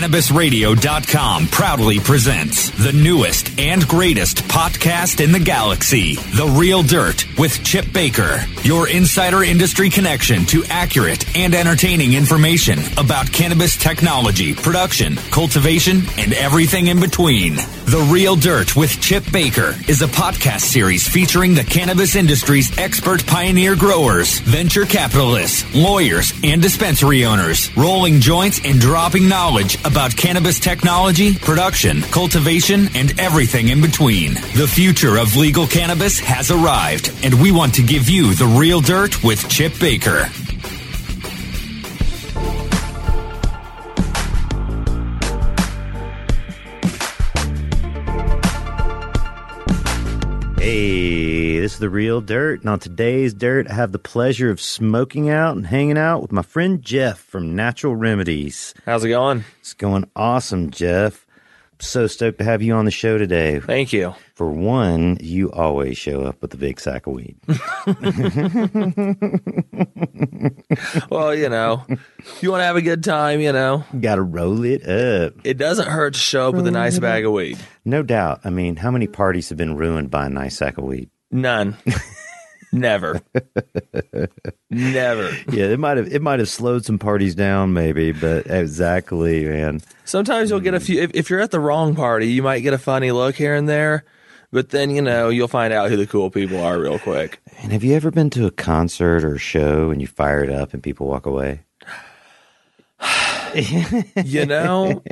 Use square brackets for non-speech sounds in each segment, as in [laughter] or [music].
CannabisRadio.com proudly presents the newest and greatest podcast in the galaxy, The Real Dirt with Chip Baker, your insider industry connection to accurate and entertaining information about cannabis technology, production, cultivation, and everything in between. The Real Dirt with Chip Baker is a podcast series featuring the cannabis industry's expert pioneer growers, venture capitalists, lawyers, and dispensary owners, rolling joints and dropping knowledge about cannabis technology, production, cultivation, and everything in between. The future of legal cannabis has arrived, and we want to give you the real dirt with Chip Baker. Hey, this is the real dirt. And on today's dirt, I have the pleasure of smoking out and hanging out with my friend Jeff from Natural Remedies. How's it going? It's going awesome, Jeff. So stoked to have you on the show today. Thank you. For one, you always show up with a big sack of weed. [laughs] Well, you know, you want to have a good time, you know. Got to roll it up. It doesn't hurt to show up with a nice bag of weed. No doubt. I mean, how many parties have been ruined by a nice sack of weed? None. [laughs] Never. [laughs] Never. Yeah, it might have it might have slowed some parties down, maybe, but exactly, man. Sometimes you'll get a few, if, if you're at the wrong party, you might get a funny look here and there, but then, you know, you'll find out who the cool people are real quick. And have you ever been to a concert or show and you fire it up and people walk away? [sighs] You know,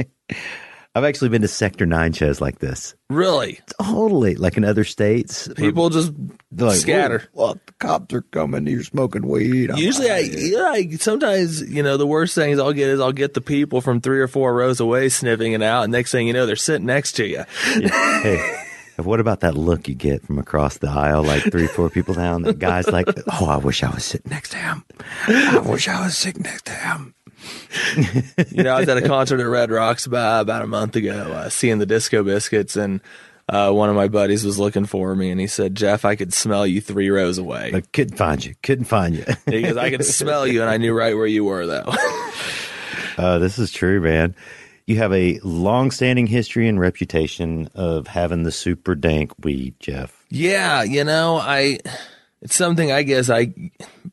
I've actually been to Sector 9 shows like this. really, Totally. Like in other states. people just like, scatter. "Whoa, Well, the cops are coming. You're smoking weed. I'm Usually, I, like, yeah, I sometimes you know the worst things I'll get is I'll get the people from three or four rows away sniffing it out, and next thing you know they're sitting next to you. hey, what about that look you get from across the aisle, like three, four people down? The guy's like, oh, I wish I was sitting next to him. I wish I was sitting next to him. [laughs] You know, I was at a concert at Red Rocks about about a month ago, uh, seeing the Disco Biscuits, and uh, one of my buddies was looking for me, and he said, "Jeff, I could smell you three rows away." I couldn't find you. Couldn't find you. [laughs] He goes, "I could smell you, and I knew right where you were, though." [laughs] Uh, this is true, man. You have a long-standing history and reputation of having the super dank weed, Jeff. yeah, you know, I. It's something I guess I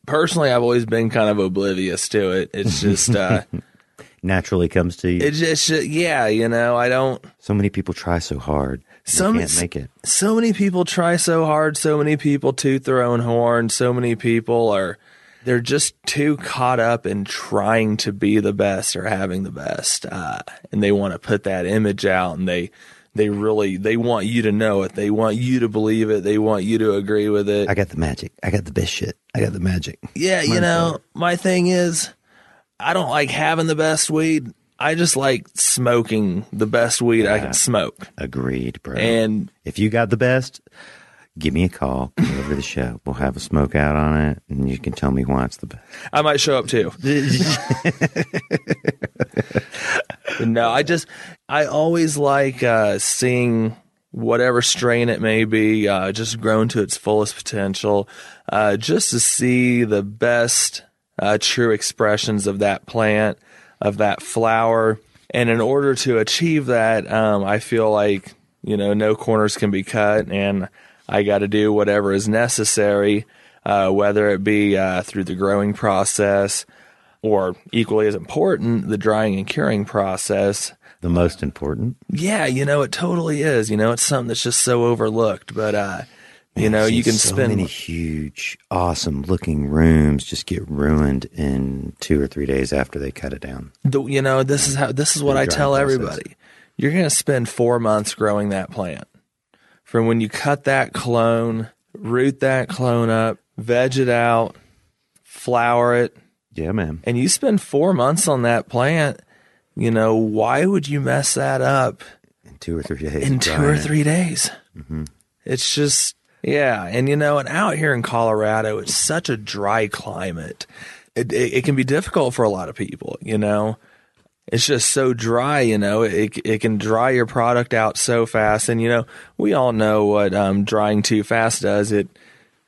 personally I've always been kind of oblivious to it. It's [laughs] just uh Naturally comes to you. it just yeah, you know, I don't so many people try so hard. Some- can't make it. so many people try so hard so many people toot their own horn so many people are they're just too caught up in trying to be the best or having the best uh, and they want to put that image out and they they really they want you to know it they want you to believe it they want you to agree with it I got the magic. I got the best shit. I got the magic. yeah you know my thing is i don't like having the best weed i just like smoking the best weed i can ah, smoke Agreed, bro. and if you got the best, give me a call. Come over to the show. We'll have a smoke out on it, and you can tell me why it's the best. I might show up too. [laughs] no, I just I always like uh, seeing whatever strain it may be uh, just grown to its fullest potential, uh, just to see the best uh, true expressions of that plant, of that flower, and in order to achieve that, um, I feel like you know no corners can be cut, and I got to do whatever is necessary, uh, whether it be uh, through the growing process or equally as important, the drying and curing process. The most important. Yeah, you know, it totally is. You know, it's something that's just so overlooked, but uh, you know, you can so spend many huge, awesome looking rooms just get ruined in two or three days after they cut it down. the, you know, this is how this is what I tell process. everybody. You're going to spend 4 months growing that plant. From when you cut that clone, root that clone up, veg it out, flower it, Yeah, man. and you spend 4 months on that plant, you know, why would you mess that up In two or three days. in two or three days. Mm-hmm. It's just, yeah. And, you know, and out here in Colorado, it's such a dry climate. It, it, it can be difficult for a lot of people, you know. It's just so dry, you know. It it can dry your product out so fast, and you know we all know what um, drying too fast does. It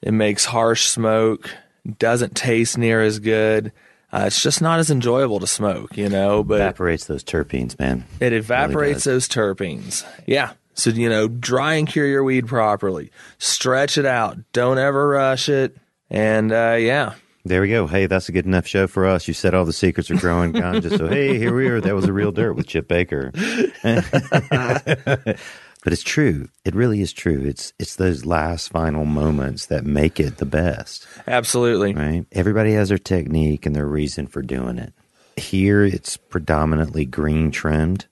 it makes harsh smoke, doesn't taste near as good. uh, it's just not as enjoyable to smoke, you know. But Evaporates those terpenes, man. it evaporates does. those terpenes. Yeah. So, you know, dry and cure your weed properly. Stretch it out. Don't ever rush it. And uh, yeah. There we go. Hey, that's a good enough show for us. You said all the secrets are growing ganja. So hey, here we are. That was a real dirt with Chip Baker. [laughs] but it's true. It really is true. It's it's those last final moments that make it the best. Absolutely. Right? Everybody has their technique and their reason for doing it. Here it's predominantly green trimmed,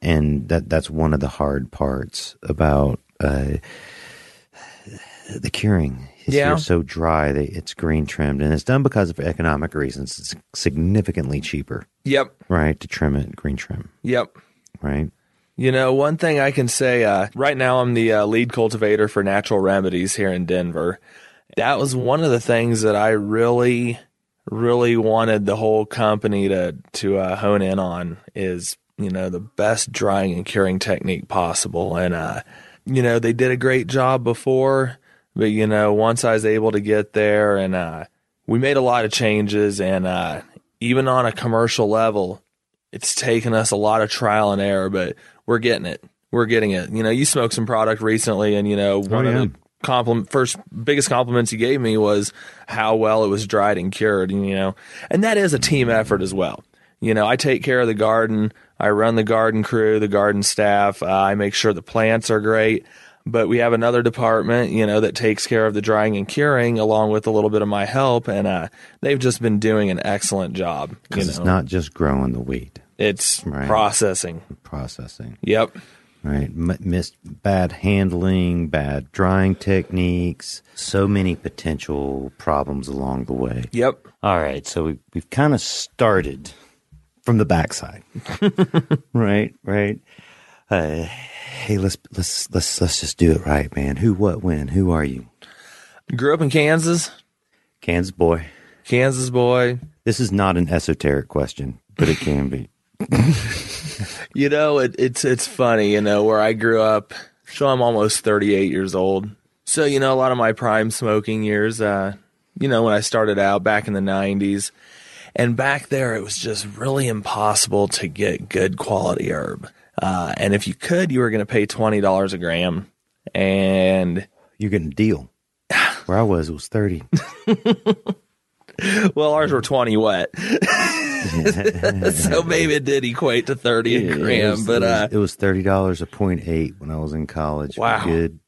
and that that's one of the hard parts about uh, the curing. It's Yeah. so dry that it's green trimmed, and it's done because of economic reasons. It's significantly cheaper, Yep. right, to trim it green trim, Yep. right? You know, one thing I can say uh, right now, I'm the uh, lead cultivator for natural remedies here in Denver. That was one of the things that I really, really wanted the whole company to to uh, hone in on is you know the best drying and curing technique possible, and uh, you know they did a great job before, but you know once I was able to get there and uh, we made a lot of changes, and uh, even on a commercial level, it's taken us a lot of trial and error, but we're getting it. We're getting it. You know, you smoked some product recently, and you know one yeah. of the compliment first biggest compliments you gave me was how well it was dried and cured. And, you know, and that is a team effort as well. You know, I take care of the garden. I run the garden crew, the garden staff. Uh, I make sure the plants are great. But we have another department, you know, that takes care of the drying and curing, along with a little bit of my help, and uh, they've just been doing an excellent job. Because know, it's not just growing the wheat, it's Right. processing. processing. Yep. right? M- missed bad handling, bad drying techniques, so many potential problems along the way. Yep. All right, so we, we've kind of started from the backside, [laughs] right? Right. Uh, hey, let's let's let's let's just do it right, man. Who, what, when? Who are you? Grew up in Kansas. Kansas boy. Kansas boy. This is not an esoteric question, but it can be. [laughs] [laughs] You know, it, it's it's funny. You know, where I grew up. So I'm almost 38 years old. So you know, a lot of my prime smoking years. Uh, you know, when I started out back in the 90s, and back there, it was just really impossible to get good quality herb. Uh, and if you could, you were going to pay twenty dollars a gram. And You're getting a deal. Where I was, it was thirty. [laughs] well, ours were 20 wet. [laughs] so [laughs] maybe it did equate to 30 a gram. was- but it was, uh, it was thirty dollars a point eight when I was in college. Wow. good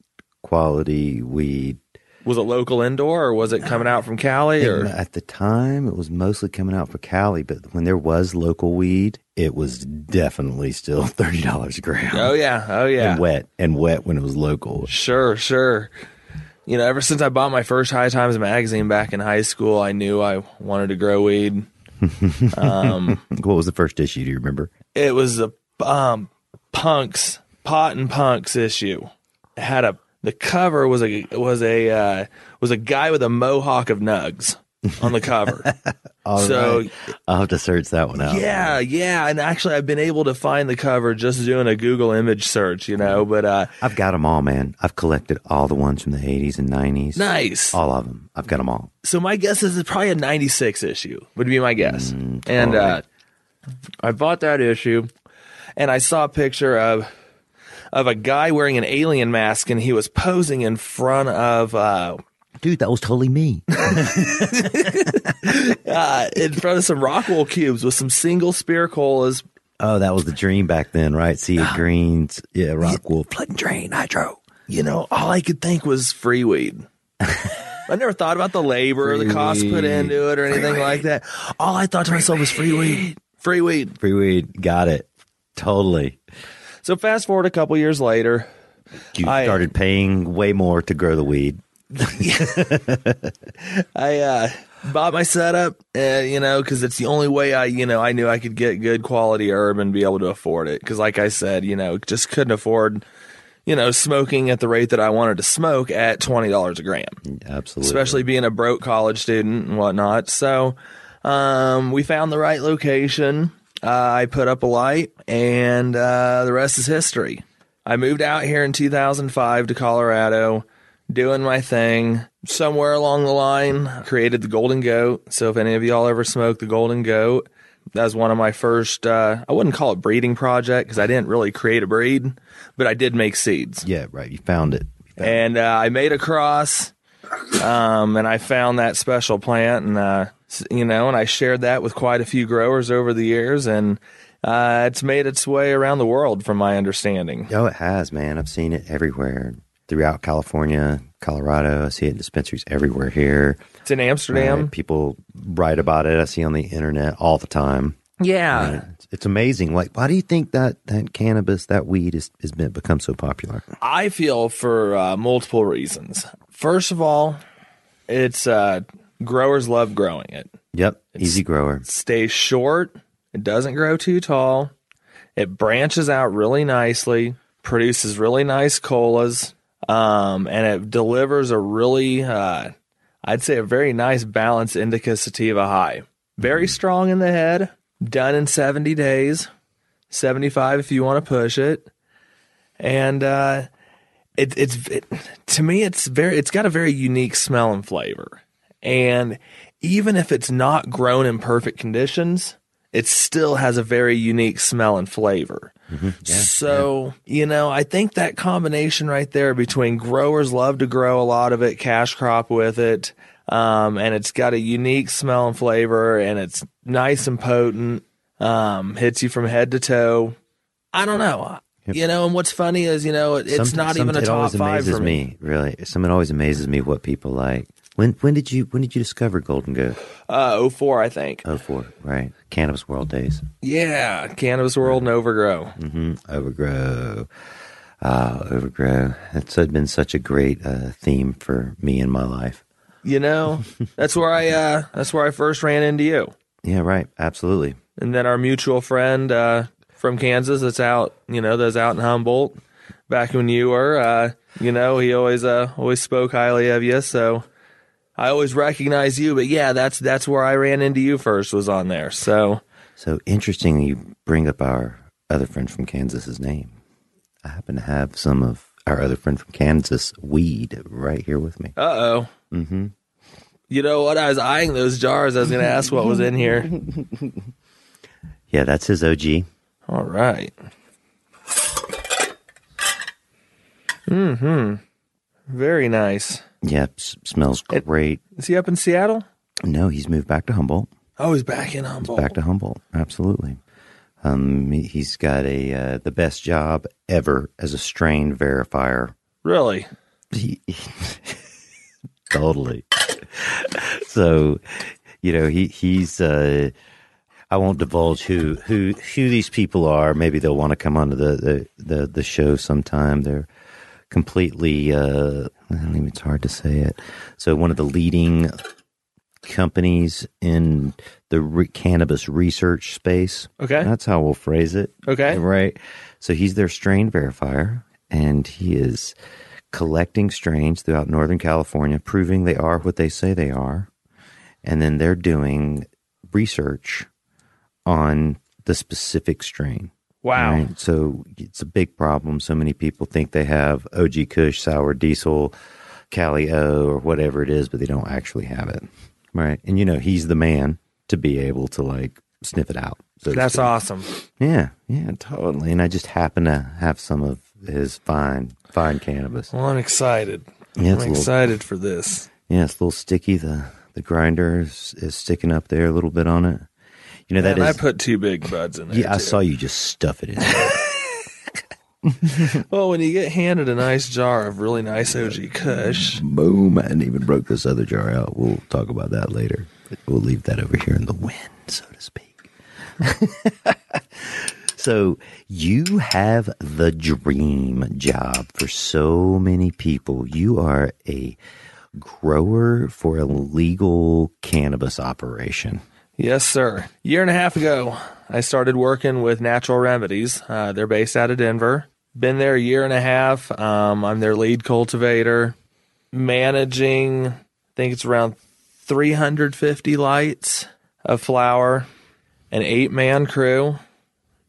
quality weed. Was it local indoor or was it coming out from Cali? Or At the time, it was mostly coming out for Cali, but when there was local weed, it was definitely still [laughs] thirty dollars a gram. oh yeah, oh yeah, and wet and wet when it was local. Sure, sure. You know, ever since I bought my first High Times magazine back in high school, I knew I wanted to grow weed. [laughs] What was the first issue? Do you remember? It was a um, punks pot and punks issue. It had a the cover was a was a uh, was a guy with a mohawk of nugs on the cover. [laughs] so right. I'll have to search that one out. yeah, yeah, and actually I've been able to find the cover just doing a Google image search, you know. But uh, I've got them all, man. I've collected all the ones from the '80s and '90s. nice. All of them. I've got them all. So my guess is it's probably a 96 issue would be my guess. and uh, I bought that issue and I saw a picture of of a guy wearing an alien mask and he was posing in front of uh, Dude, that was totally me. [laughs] uh, in front of some Rockwool cubes with some single spear colas. oh, that was the dream back then, right? See [gasps] greens, yeah, Rockwool. Flood and drain nitro. You know, all I could think was free weed. [laughs] I never thought about the labor or the Free cost put into it or anything like that. All I thought to myself was free weed. Free weed. Free weed, got it. Totally. So fast forward a couple years later, You I- started paying way more to grow the weed. [laughs] I uh, bought my setup, uh, you know, because it's the only way I, you know, I knew I could get good quality herb and be able to afford it. Because, like I said, you know, just couldn't afford, you know, smoking at the rate that I wanted to smoke at twenty dollars a gram, Absolutely. especially being a broke college student and whatnot. So, um, we found the right location. Uh, I put up a light, and uh, the rest is history. I moved out here in 2005 to Colorado, doing my thing. somewhere along the line, created the Golden Goat. So if any of y'all ever smoked the Golden Goat, that was one of my first. Uh, I wouldn't call it breeding project because I didn't really create a breed, but I did make seeds. Yeah, right. You found it. You found And uh, I made a cross, um, and I found that special plant, and uh, you know, and I shared that with quite a few growers over the years, and uh, it's made its way around the world, from my understanding. Oh, it has, man. I've seen it everywhere throughout California, Colorado. I see it in dispensaries everywhere here. It's in Amsterdam. Right? People write about it. I see on the internet all the time. Yeah. Right? It's, it's amazing. Like, why do you think that that cannabis, that weed, is has been become so popular? I feel for uh, multiple reasons. First of all, it's uh, growers love growing it. Yep, easy grower. Stays short. It doesn't grow too tall. It branches out really nicely. Produces really nice colas, um, and it delivers a really, uh, I'd say, a very nice balanced indica sativa high. Very strong in the head. Done in seventy days. Seventy-five if you want to push it, and uh, it, it's it, to me it's very it's got a very unique smell and flavor. And even if it's not grown in perfect conditions it still has a very unique smell and flavor. So you know i think that combination right there between growers love to grow a lot of it cash crop with it um, and it's got a unique smell and flavor and it's nice and potent um, hits you from head to toe. I don't know you know and what's funny is you know it, it's Some- not some- even a it top always five amazes for me. Really, some it always amazes me what people like. When when did you when did you discover Golden Goat? Uh, 04, I think. Oh, four, right? Cannabis World Days. Yeah, Cannabis World and Overgrow. hmm Overgrow. Ah, overgrow. It's been such a great uh, theme for me in my life. You know, [laughs] that's where I uh, that's where I first ran into you, Yeah, right. Absolutely. and then our mutual friend uh, from Kansas that's out, you know, that's out in Humboldt. Back when you were, uh, you know, he always uh, always spoke highly of you, so I always recognize you. But yeah, that's that's where I ran into you first was on there. So So interesting you bring up our other friend from Kansas's name. I happen to have some of our other friend from Kansas weed right here with me. uh oh. Mm-hmm. You know what? I was eyeing those jars. I was going to ask what was in here. [laughs] Yeah, that's his OG. All right. Hmm. Very nice. Yeah, s- smells It- great. Is he up in Seattle? No, he's moved back to Humboldt. Oh, he's back in Humboldt. Back to Humboldt. Absolutely. Um, he- he's got a uh, the best job ever as a strain verifier. Really? He, [laughs] totally. [laughs] so, you know, he he's. Uh, I won't divulge who who who these people are. Maybe they'll want to come onto the the the, the show sometime. They're completely. Uh, I don't even. It's hard to say it. So, one of the leading companies in the re- cannabis research space. Okay. That's how we'll phrase it. Okay. Right. So he's their strain verifier, and he is collecting strains throughout Northern California, proving they are what they say they are. And then they're doing research on the specific strain. Wow. Right? So it's a big problem. So many people think they have OG Kush, Sour Diesel, Cali O, or whatever it is, but they don't actually have it. Right. And you know, he's the man to be able to like sniff it out. so That's awesome. Yeah, yeah, totally. And I just happen to have some of his fine, fine cannabis. Well, I'm excited. Yeah, I'm little, excited for this. yeah, it's a little sticky. The the grinder is, is sticking up there a little bit on it. You know that and is. I put two big buds in there. yeah, I saw you just stuff it in. there. [laughs] Well, when you get handed a nice jar of really nice OG Kush, Boom! I hadn't even broke this other jar out. We'll talk about that later. But we'll leave that over here in the wind, so to speak. [laughs] so you have the dream job for so many people. You are a grower for a legal cannabis operation. Yes, sir. Year and a half ago, I started working with Natural Remedies. Uh, they're based out of Denver. Been there a year and a half. Um, I'm their lead cultivator, managing. I think it's around 350 lights of flower, an eight man crew,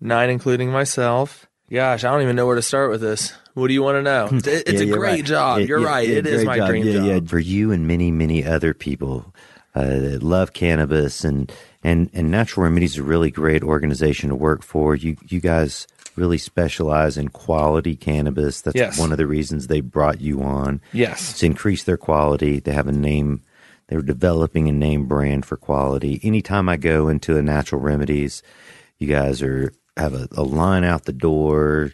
nine including myself. Gosh, I don't even know where to start with this. What do you want to know? It's, it's Yeah, a great right. job. Yeah, you're yeah, right. yeah, it is my job. dream yeah, job. Yeah, for you and many, many other people uh, that love cannabis and, and, and Natural Remedies is a really great organization to work for. You you guys really specialize in quality cannabis. That's Yes. one of the reasons they brought you on. Yes. to increase their quality. They have a name. They're developing a name brand for quality. Anytime I go into a natural remedies, you guys are have a, a line out the door.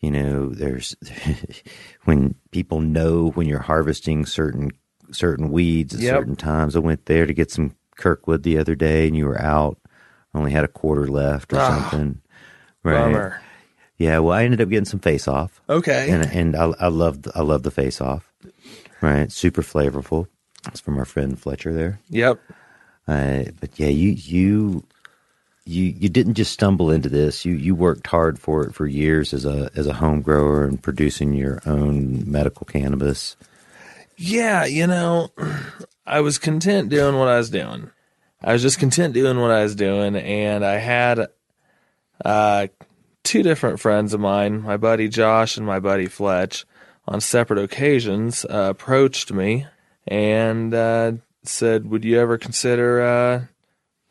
You know, there's [laughs] when people know when you're harvesting certain certain weeds at Yep. certain times. I went there to get some Kirkwood the other day, and you were out. Only had a quarter left or Ah, something. Bummer. Yeah. Well, I ended up getting some face off Okay. and and I, I love I love the face off. Right, super flavorful. It's from our friend Fletcher there. yep. Uh, but yeah, you you you you didn't just stumble into this. You you worked hard for it for years as a as a home grower and producing your own medical cannabis. Yeah, you know, I was content doing what I was doing. I was just content doing what I was doing, and I had uh, two different friends of mine, my buddy Josh and my buddy Fletch, on separate occasions, uh, approached me and uh, said, "Would you ever consider uh,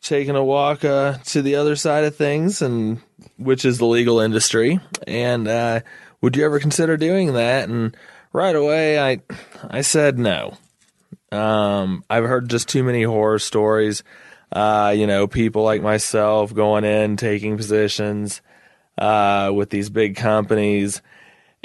taking a walk uh, to the other side of things, and which is the legal industry? And uh, would you ever consider doing that?" And right away, I I said no. Um, I've heard just too many horror stories. Uh, you know, people like myself going in, taking positions uh, with these big companies,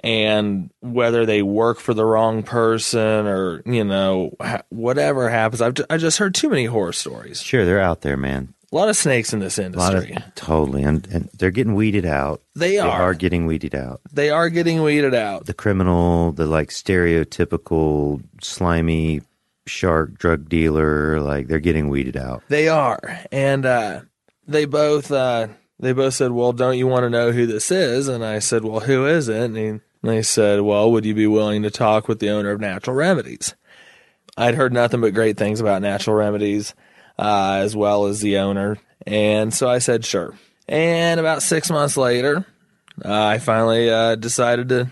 and whether they work for the wrong person or you know whatever happens, I've I just heard too many horror stories. Sure, they're out there, man. A lot of snakes in this lot of industry. totally, and, and they're getting weeded out. They are. They are. getting weeded out. They are getting weeded out. The criminal, the like stereotypical slimy shark drug dealer, like they're getting weeded out. They are, and uh, they both uh, they both said, "Well, don't you want to know who this is?" And I said, "Well, who is it?" And he- they said, "Well, would you be willing to talk with the owner of Natural Remedies?" I'd heard nothing but great things about Natural Remedies, uh, as well as the owner, and so I said, "Sure." And about six months later, uh, I finally uh, decided to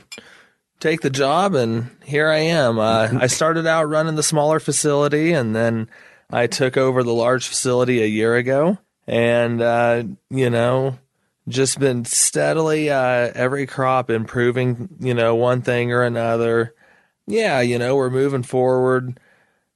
take the job, and here I am. Uh, I started out running the smaller facility, and then I took over the large facility a year ago, and uh, you know, just been steadily uh, every crop improving. You know, one thing or another. Yeah, you know, we're moving forward.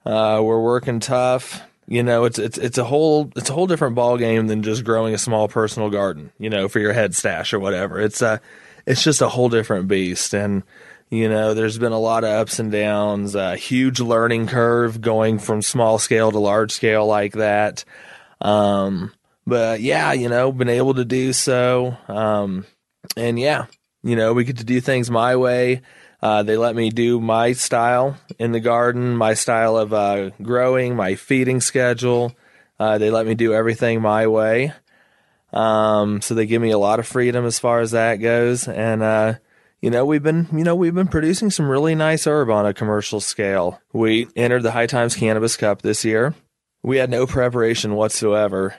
Uh, we're working tough. You know, it's it's it's a whole it's a whole different ball game than just growing a small personal garden. You know, for your head stash or whatever. It's a it's just a whole different beast, and you know, there's been a lot of ups and downs. A huge learning curve going from small scale to large scale like that. Um, but yeah, you know, been able to do so. Um, and yeah, you know, we get to do things my way. Uh, they let me do my style in the garden, my style of uh, growing, my feeding schedule. Uh, they let me do everything my way. Um, so they give me a lot of freedom as far as that goes. And, uh, you know, we've been, you know, we've been producing some really nice herb on a commercial scale. We entered the High Times Cannabis Cup this year. We had no preparation whatsoever.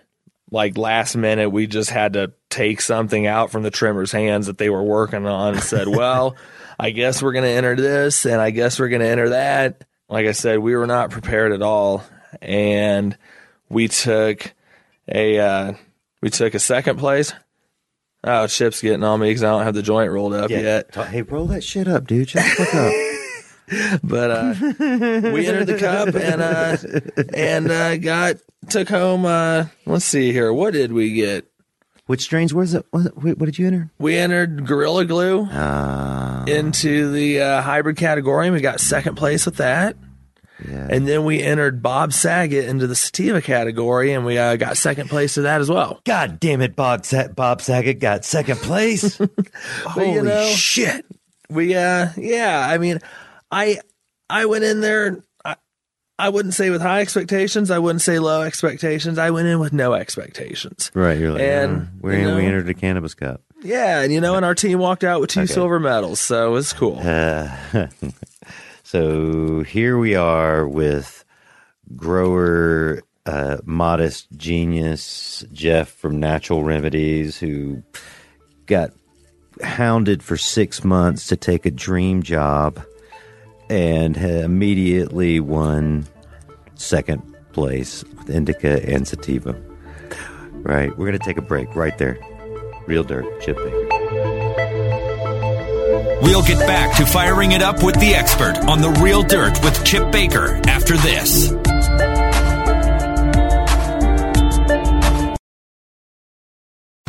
Like last minute, we just had to take something out from the trimmer's hands that they were working on and said, [laughs] well, I guess we're going to enter this and I guess we're going to enter that. Like I said, we were not prepared at all. And we took a, uh, we took a second place. Oh, Chip's getting on me because I don't have the joint rolled up yet. Hey, roll that shit up, dude. Shut the fuck up. [laughs] [laughs] But uh, we entered the cup and uh, and uh, got took home. Uh, let's see here. What did we get? Which strains was it? What, what did you enter? We entered Gorilla Glue Uh, into the uh, hybrid category. and We got second place with that. yeah. And then we entered Bob Saget into the sativa category, and we uh, got second place to that as well. God damn it, Bob, Sa- Bob Saget got second place. [laughs] Holy you know- shit. We uh, yeah. I mean, I I went in there. I, wouldn't say with high expectations. I wouldn't say low expectations. I went in with no expectations. Right, you're like, And, uh, we, you know- we entered the cannabis cup. Yeah, and you know, and our team walked out with two Okay. silver medals, so it's cool. Uh, [laughs] so here we are with grower, uh, modest genius Jeff from Natural Remedies, who got hounded for six months to take a dream job and immediately won second place with indica and sativa. Right. We're going to take a break right there. Real dirt, Chip Baker. We'll get back to firing it up with the expert on the real dirt with Chip Baker after this.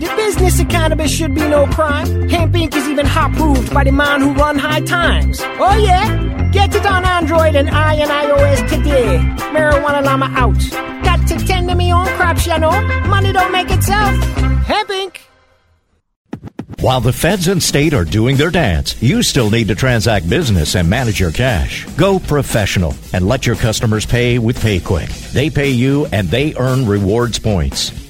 The business of cannabis should be no crime. Hempire is even hot proved by the man who run high times. Oh yeah? Get it on Android and I and iOS today. Marijuana Llama out. Got to tend to me own crops, you know. Money don't make itself. Hempire While the feds and state are doing their dance, you still need to transact business and manage your cash. Go professional and let your customers pay with PayQwick. They pay you and they earn rewards points.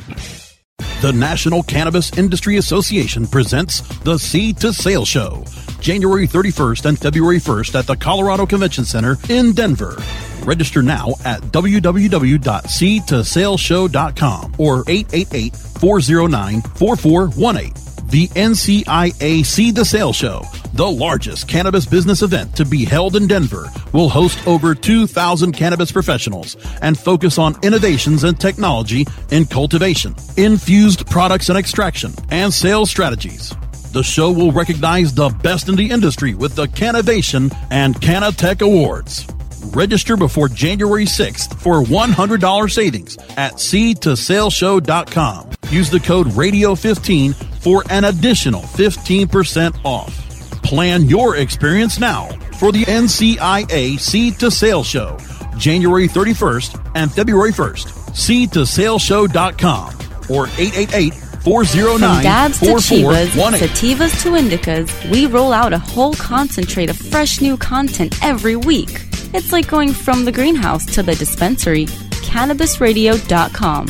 The National Cannabis Industry Association presents the Seed to Sale Show, January 31st and February 1st at the Colorado Convention Center in Denver. Register now at www.seedtosaleshow.com or 888-409-4418. The NCIA Seed to Sale Show, the largest cannabis business event to be held in Denver, will host over 2,000 cannabis professionals and focus on innovations and technology in cultivation, infused products and extraction, and sales strategies. The show will recognize the best in the industry with the Cannovation and Canatech Awards. Register before January 6th for $100 savings at seedtosaleshow.com. Use the code RADIO15 for an additional 15% off. Plan your experience now for the NCIA Seed to Sale Show, January 31st and February 1st. Seedtosaleshow.com or 888 409 From dabs to chivas, 4418. sativas to indicas, we roll out a whole concentrate of fresh new content every week. It's like going from the greenhouse to the dispensary. CannabisRadio.com.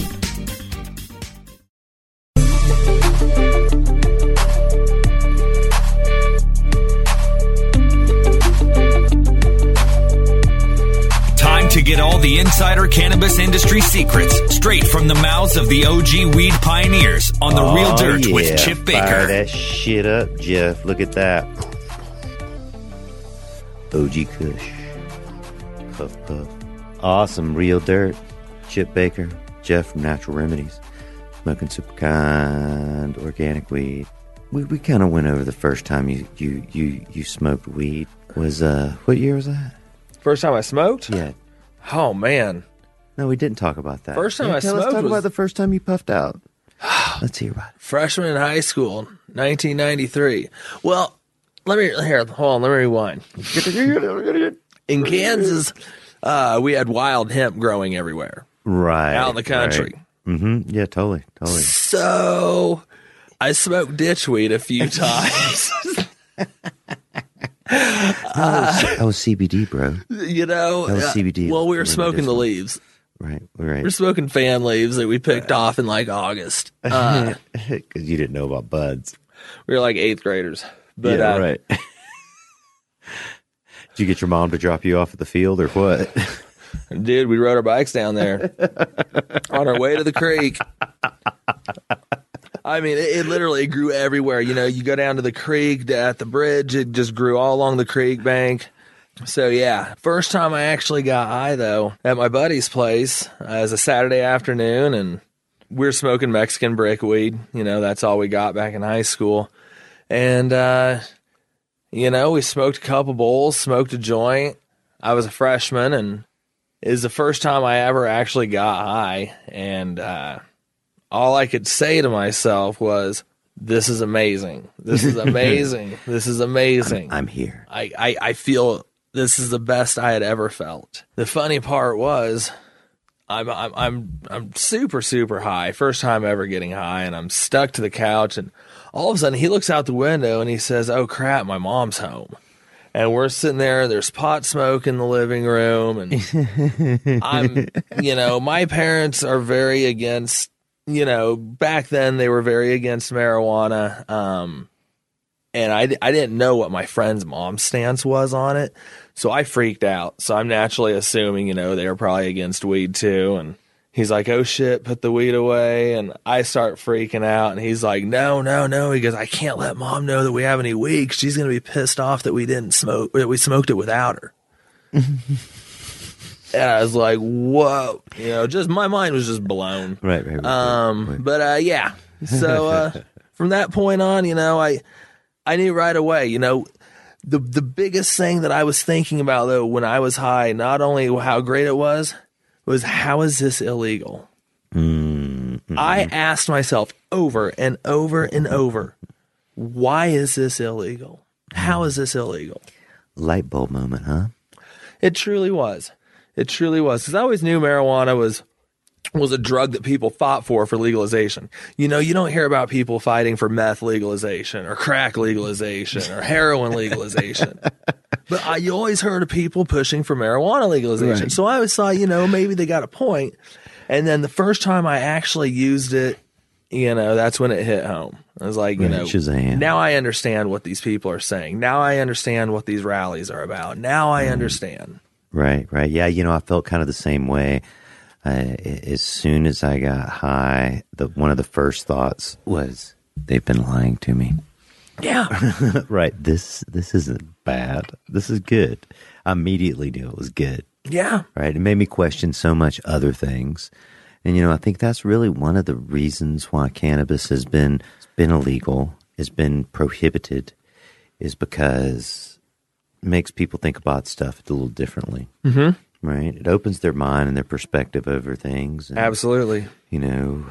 the insider cannabis industry secrets straight from the mouths of the OG weed pioneers on the Real Oh, Dirt yeah. with Chip Fire Baker. that shit up, Jeff. Look at that. OG Kush. Puff puff. Awesome. Real dirt. Chip Baker. Jeff from Natural Remedies. Smoking super kind organic weed. We, we kind of went over the first time you, you, you, you smoked weed. Was uh what year was that? First time I smoked? Yeah. Oh man. No, we didn't talk about that. First time Yeah, I tell, Let's smoked talk was- about the first time you puffed out. [sighs] Let's hear about it. Freshman in high school, 1993. Well, let me here. Hold on. Let me rewind. [laughs] In Kansas, uh, we had wild hemp growing everywhere Right. out in the country. Mm-hmm. Yeah, totally, totally. So I smoked ditchweed a few [laughs] times. [laughs] That was, that was CBD, bro. you know, That was uh, CBD Well, we were smoking the leaves. right, right. We're smoking fan leaves that we picked off in like August. [laughs] Uh, Because you didn't know about buds. we were like eighth graders. But yeah, uh, right. [laughs] Did you get your mom to drop you off at the field or what? Dude, we rode our bikes down there [laughs] on our way to the creek. I mean, it, it literally grew everywhere. You know, you go down to the creek at the bridge, it just grew all along the creek bank. So yeah, first time I actually got high though at my buddy's place uh, as a Saturday afternoon, and we are smoking Mexican brickweed. You know, that's all we got back in high school, and uh, you know, we smoked a couple bowls, smoked a joint. I was a freshman, and it was the first time I ever actually got high, and uh, all I could say to myself was, "This is amazing. This is [laughs] amazing. this is amazing." I'm here. I, I, I feel this is the best I had ever felt. The funny part was I'm I'm I'm I'm super super high. First time ever getting high and I'm stuck to the couch and all of a sudden he looks out the window and he says, "Oh crap, my mom's home." And we're sitting there, there's pot smoke in the living room and [laughs] I'm you know, my parents are very against you know, back then they were very against marijuana. Um and I, I didn't know what my friend's mom's stance was on it. So I freaked out. So I'm naturally assuming, you know, they were probably against weed too. And he's like, oh shit, put the weed away. And I start freaking out. And he's like, no, no, no. He goes, I can't let mom know that we have any weed. She's going to be pissed off that we didn't smoke, that we smoked it without her. [laughs] and I was like, whoa. You know, just my mind was just blown. Right, right, right. Um, right. but uh, yeah. So uh, [laughs] from that point on, you know, I I knew right away. You know, the the biggest thing that I was thinking about though when I was high, not only how great it was, was how is this illegal? Mm-hmm. I asked myself over and over and over, why is this illegal? How is this illegal? Light bulb moment, huh? It truly was. It truly was. Because I always knew marijuana was was a drug that people fought for for legalization. You know, you don't hear about people fighting for meth legalization or crack legalization or heroin legalization. [laughs] But I, you always heard of people pushing for marijuana legalization. Right. So I always thought, you know, maybe they got a point. And then the first time I actually used it, you know, that's when it hit home. I was like, you Right, know, Shazam. now I understand what these people are saying. Now I understand what these rallies are about. Now I mm. understand. Right, right. Yeah, you know, I felt kind of the same way. Uh, as soon as I got high, the one of the first thoughts was, "They've been lying to me." Yeah. [laughs] right. This this isn't bad. This is good. I immediately knew it was good. Yeah. Right. It made me question so much other things, and you know, I think that's really one of the reasons why cannabis has been been illegal, has been prohibited, is because makes people think about stuff a little differently. Mm-hmm. Right. It opens their mind and their perspective over things. And, Absolutely. You know,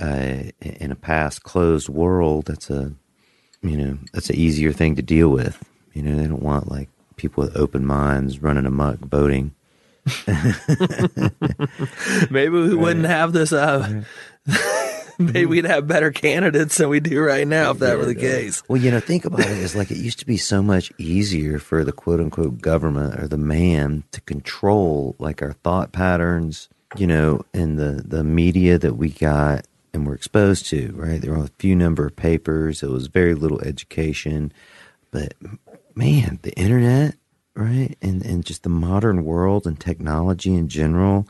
uh, in a past closed world, that's a, you know, that's an easier thing to deal with. You know, they don't want like people with open minds running amok voting. [laughs] Maybe we wouldn't have this. Uh, [laughs] [laughs] maybe mm-hmm. we'd have better candidates than we do right now if that were the case. Well, you know, think about it. It's like it used to be so much easier for the quote unquote government or the man to control like our thought patterns, you know, and the, the media that we got and were exposed to, right? There were a few number of papers. It was very little education. But man, the internet, right? And, and just the modern world and technology in general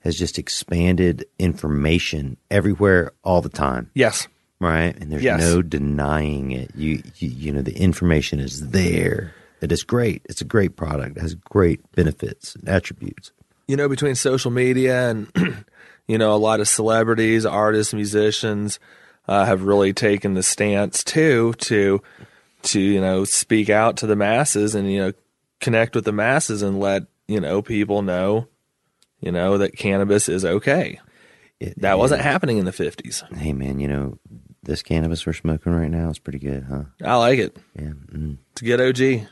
has just expanded information everywhere all the time Yes. right? And there's Yes. no denying it. You, you you know the information is there. It is great. It's a great product. It has great benefits and attributes. You know, between social media and, [clears throat] you know, a lot of celebrities, artists, musicians uh, have really taken the stance too to, to, you know, speak out to the masses and, you know, connect with the masses and let, you know, people know, you know, that cannabis is okay. It- That it- wasn't happening in the 50s. Hey man, you know this cannabis we're smoking right now is pretty good, huh? I like it. Yeah. Mm. It's a good OG.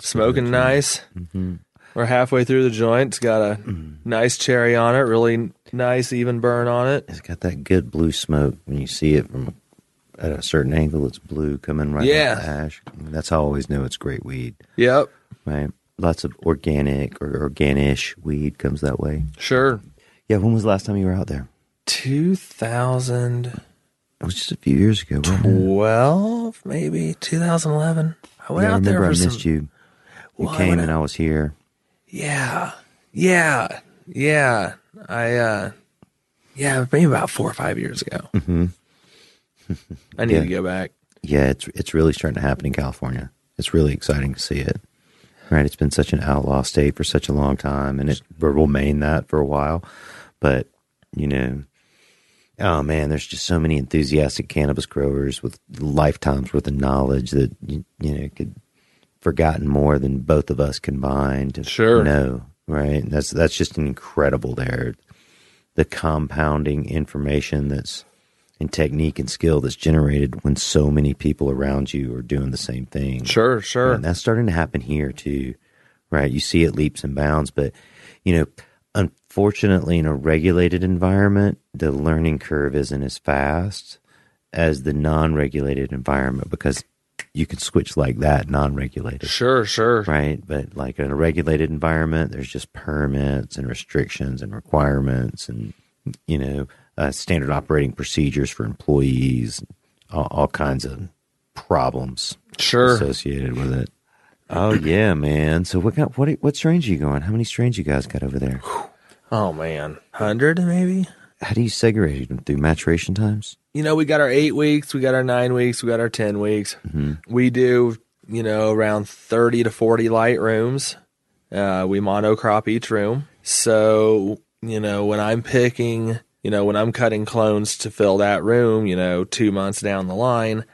Smoking nice. Mm-hmm. We're halfway through the joint. It's got a Mm. nice cherry on it, really nice even burn on it. It's got that good blue smoke when you see it from at a certain angle. It's blue coming right Yeah. out the ash. That's how I always know it's great weed, Yep, right? Lots of organic or organish weed comes that way. sure. Yeah, when was the last time you were out there? 2000. It was just a few years ago. wasn't it? maybe 2011. I went Yeah, I out there remember for I missed some. you. You Well, came and I was here. Yeah, yeah, yeah. I uh, yeah, maybe about four or five years ago. hmm [laughs] I need Yeah. to go back. Yeah, it's it's really starting to happen in California. It's really exciting to see it. Right, it's been such an outlaw state for such a long time, and it will remain that for a while. But you know, oh man, there's just so many enthusiastic cannabis growers with lifetimes worth of knowledge that you, you know could forgotten more than both of us combined. Sure. know right. And that's that's just incredible. There, the compounding information that's and technique and skill that's generated when so many people around you are doing the same thing. Sure, sure. And that's starting to happen here too, right? You see it leaps and bounds, but you know, unfortunately, in a regulated environment, the learning curve isn't as fast as the non-regulated environment because you can switch like that non-regulated. Sure, sure. Right, but like in a regulated environment, there's just permits and restrictions and requirements, and you know, uh, standard operating procedures for employees, all, all kinds of problems Sure. associated with it. Oh [clears throat] yeah, man. So what got, what what strains are you going? How many strains you guys got over there? [sighs] Oh man, hundred maybe. How do you segregate them through maturation times? You know, we got our eight weeks, we got our nine weeks, we got our ten weeks. We do, you know, around thirty to forty light rooms. Uh, we monocrop each room. So, you know, when I'm picking, you know, when I'm cutting clones to fill that room, you know, two months down the line,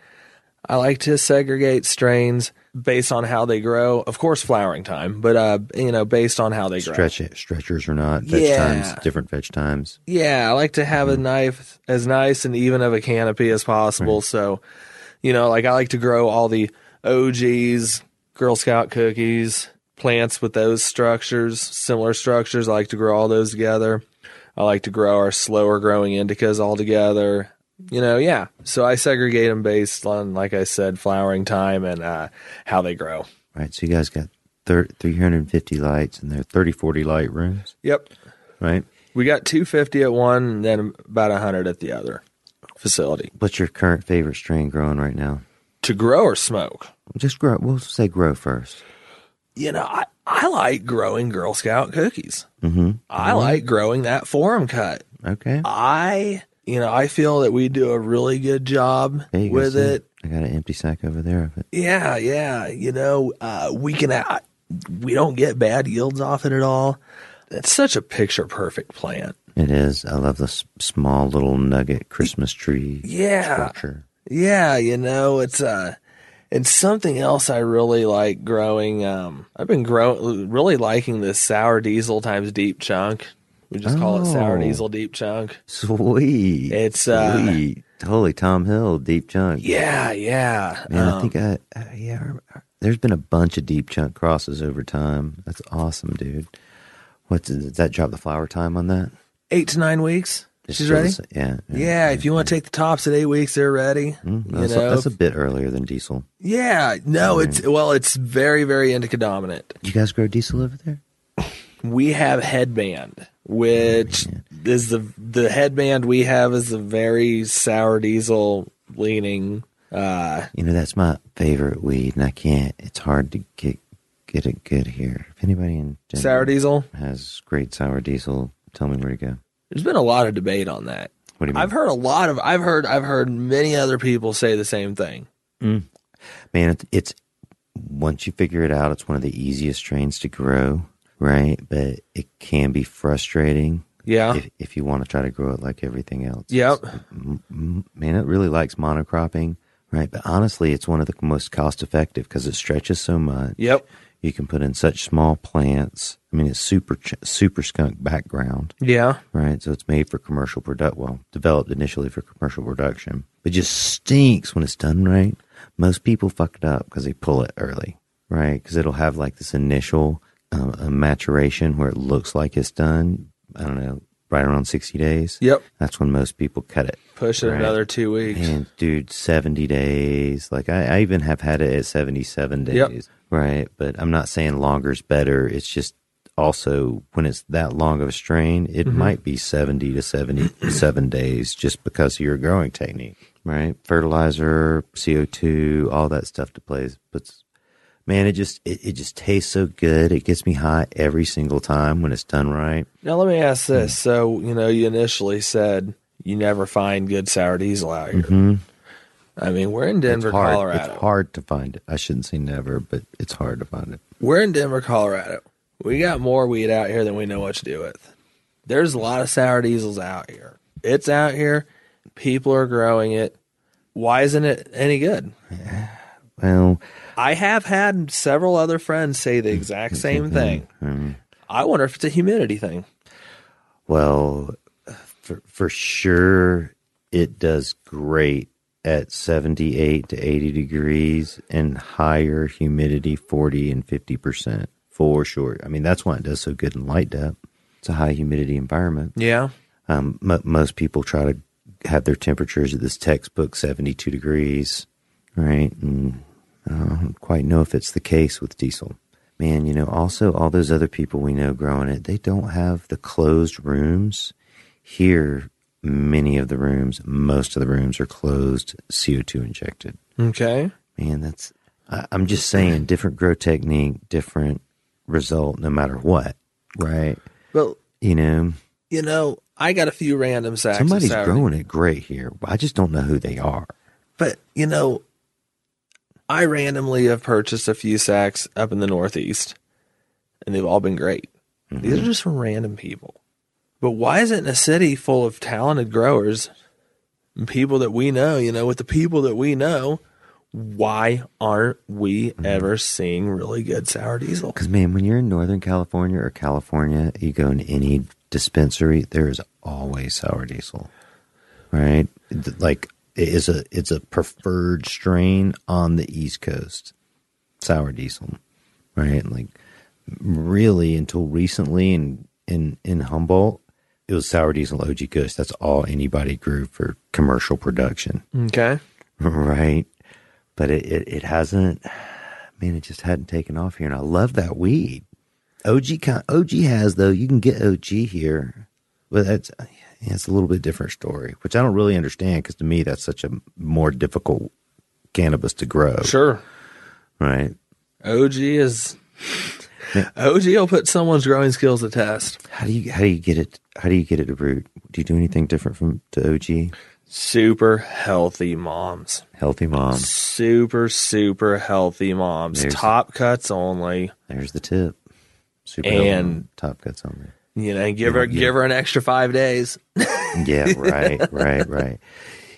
I like to segregate strains based on how they grow. Of course, flowering time, but uh, you know, based on how they grow. Stretch it, stretchers or not? Veg Yeah. times, different veg times. Yeah, I like to have Hmm. a knife as nice and even of a canopy as possible. So, you know, like I like to grow all the OGs, Girl Scout cookies, plants with those structures, similar structures. I like to grow all those together. I like to grow our slower growing indicas all together. You know, yeah. So I segregate them based on, like I said, flowering time and uh, how they grow. Right. So you guys got thir- 350 lights and they're 30, 40 light rooms, Yep. right? We got 250 at one and then about 100 at the other facility. What's your current favorite strain growing right now? To grow or smoke? Just grow. We'll say grow first. you know, I, I like growing Girl Scout cookies. Mm-hmm. I like growing that forum cut. Okay. I, you know, I feel that we do a really good job with see? it. I got an empty sack over there of it. Yeah, yeah. You know, uh, we can, uh, we don't get bad yields off it at all. It's such a picture perfect plant. It is. I love the s- small little nugget Christmas tree Yeah. structure. Yeah, you know, it's uh and something else I really like growing. Um, I've been grow really liking this sour diesel times deep chunk. We just call it sour Oh. diesel deep chunk. Sweet. It's, uh, sweet. Holy Tom Hill deep chunk. Yeah, yeah. Man, I Um, think I, uh, yeah. I- There's been a bunch of deep chunk crosses over time. That's awesome, dude. What does that drop the flower time on that? eight to nine weeks. She's ready. sa- Yeah. Yeah, if you want to take the tops at eight weeks, they're ready. Mm, you that's, a, know, that's a bit earlier than diesel. yeah. No, it's well, it's very, very indica dominant. You guys grow diesel over there? we have headband, which is the the headband we have is a very sour diesel leaning. Uh, You know, that's my favorite weed, and I can't. It's hard to get get it good here. If anybody in Denver sour diesel. has great sour diesel, tell me where to go. There's been a lot of debate on that. What do you mean? I've heard a lot of. I've heard. I've heard many other people say the same thing. Mm. Man, it, it's once you figure it out, it's one of the easiest strains to grow, right? But it can be frustrating Yeah. if, if you want to try to grow it like everything else. Yep. Man, it really likes monocropping, right? But honestly, it's one of the most cost effective because it stretches so much. Yep. You can put in such small plants. I mean, it's super ch- super skunk background, Yeah. right? So it's made for commercial product. Well, developed initially for commercial production, but just stinks when it's done right. Most people fuck it up because they pull it early, right? Because it'll have like this initial uh, maturation where it looks like it's done. I don't know, right around sixty days. Yep. That's when most people cut it. Push it Right. another two weeks. And dude, seventy days. Like I, I even have had it at seventy-seven days. Yep. Right, but I'm not saying longer is better. It's just also when it's that long of a strain, it mm-hmm. might be 70 to 77 [clears throat] days just because of your growing technique, right? Fertilizer, CO2, all that stuff to play. But man, it just it, it just tastes so good. It gets me high every single time when it's done right. Now let me ask this. Hmm. So, you know, you initially said you never find good sour diesel out here. Mm-hmm. I mean, we're in Denver, it's. Colorado. It's hard to find it. I shouldn't say never, but it's hard to find it. We're in Denver, Colorado. We got more weed out here than we know what to do with. There's a lot of sour diesels out here. It's out here. People are growing it. Why isn't it any good? Well, I have had several other friends say the exact same thing. I wonder if it's a humidity thing. Well, for, for sure, it does great at 78 to 80 degrees and higher humidity, 40 and 50%, for sure. I mean, that's why it does so good in light dep. It's a high humidity environment. Yeah. Um, mo most people try to have their temperatures at this textbook 72 degrees, right? And Uh, I don't quite know if it's the case with diesel. Man, you know, also all those other people we know growing it, they don't have the closed rooms. Here, many of the rooms, most of the rooms are closed, CO2 injected. Okay. Man, that's, I, I'm just saying, different grow technique, different result, no matter what, right? Well, You know, you know, I got a few random sacks. somebody's growing it great here. I just don't know who they are. But you know, I randomly have purchased a few sacks up in the Northeast, and they've all been great. Mm-hmm. These are just from random people. But why is it in a city full of talented growers and people that we know? You know, with the people that we know, why aren't we mm-hmm. ever seeing really good sour diesel? Because man, when you're in Northern California or California, you go in any dispensary, there is always sour diesel, right? Like it is a it's a preferred strain on the East Coast, sour diesel, right? Like really until recently in in in Humboldt, it was sour diesel OG Kush. That's all anybody grew for commercial production. Okay. [laughs] right? But it, it, it hasn't, man, it just hadn't taken off here. And I love that weed. OG, OG has, though, you can get OG here, but that's, it's a little bit different story, which I don't really understand because to me, that's such a more difficult cannabis to grow. Sure. Right. OG is OG will put someone's growing skills to test. How do you, how do you get it? How do you get it to root? Do you do anything different from to OG? Super healthy moms. Healthy moms. Super, super healthy moms. There's- Top cuts only. There's the tip. Super healthy And- top cuts on there. You know, give her give her an extra five days. yeah [laughs] right right right.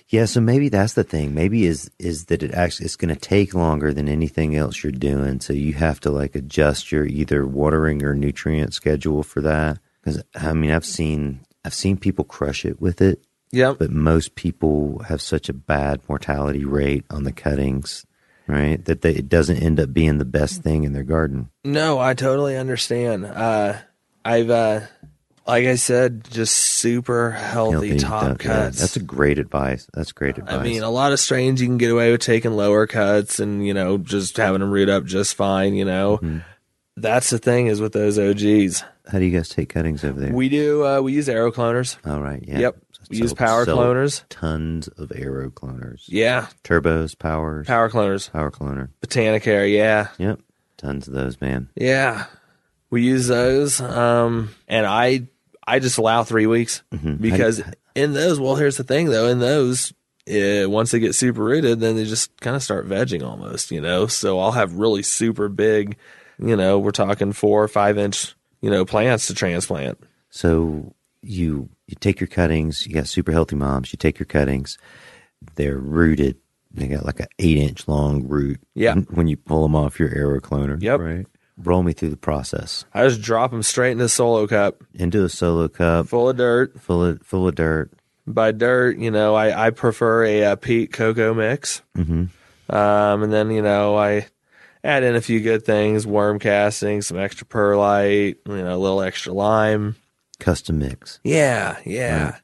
Yeah so maybe that's the thing. Maybe is is that it actually it's going to take longer than anything else you're doing so you have to like adjust your either watering or nutrient schedule for that. Because i mean i've seen i've seen people crush it with it. Yeah, but most people have such a bad mortality rate on the cuttings right that they, it doesn't end up being the best thing in their garden. No, I totally understand. Uh, I've, uh, like I said, just super healthy, Healthy, top yeah, yeah, cuts. that's a great advice that's great advice I mean, a lot of strains you can get away with taking lower cuts and you know just having them root up just fine. You know, Mm-hmm. that's the thing is with those OGs. how do you guys take cuttings over there We do. Uh, we use aero cloners. All right. Yeah. Yep. We use power cloners. Tons of aero cloners. Yeah, Turbos, powers, power cloners. power cloner. Botanicare. Yeah, Yep. Tons of those, man. yeah. We use those. Um, and I I just allow three weeks Mm-hmm. because in those, well, here's the thing though. In those, uh, once they get super rooted, then they just kind of start vegging almost. You know, so I'll have really super big. You know, we're talking four or five inch. You know, plants to transplant. So you you take your cuttings. You got super healthy moms. You take your cuttings. They're rooted. They got like an eight inch long root. Yeah. When you pull them off your aero cloner. Yep. Right. Roll me through the process. I just drop them straight into a solo cup Into a solo cup full of dirt. full of full of dirt. by dirt, you know, I, I prefer a, uh peat coco mix. Mm-hmm. Um, and then, you know, I add in a few good things worm casting, some extra perlite, you know, a little extra lime. Custom mix. Yeah, yeah.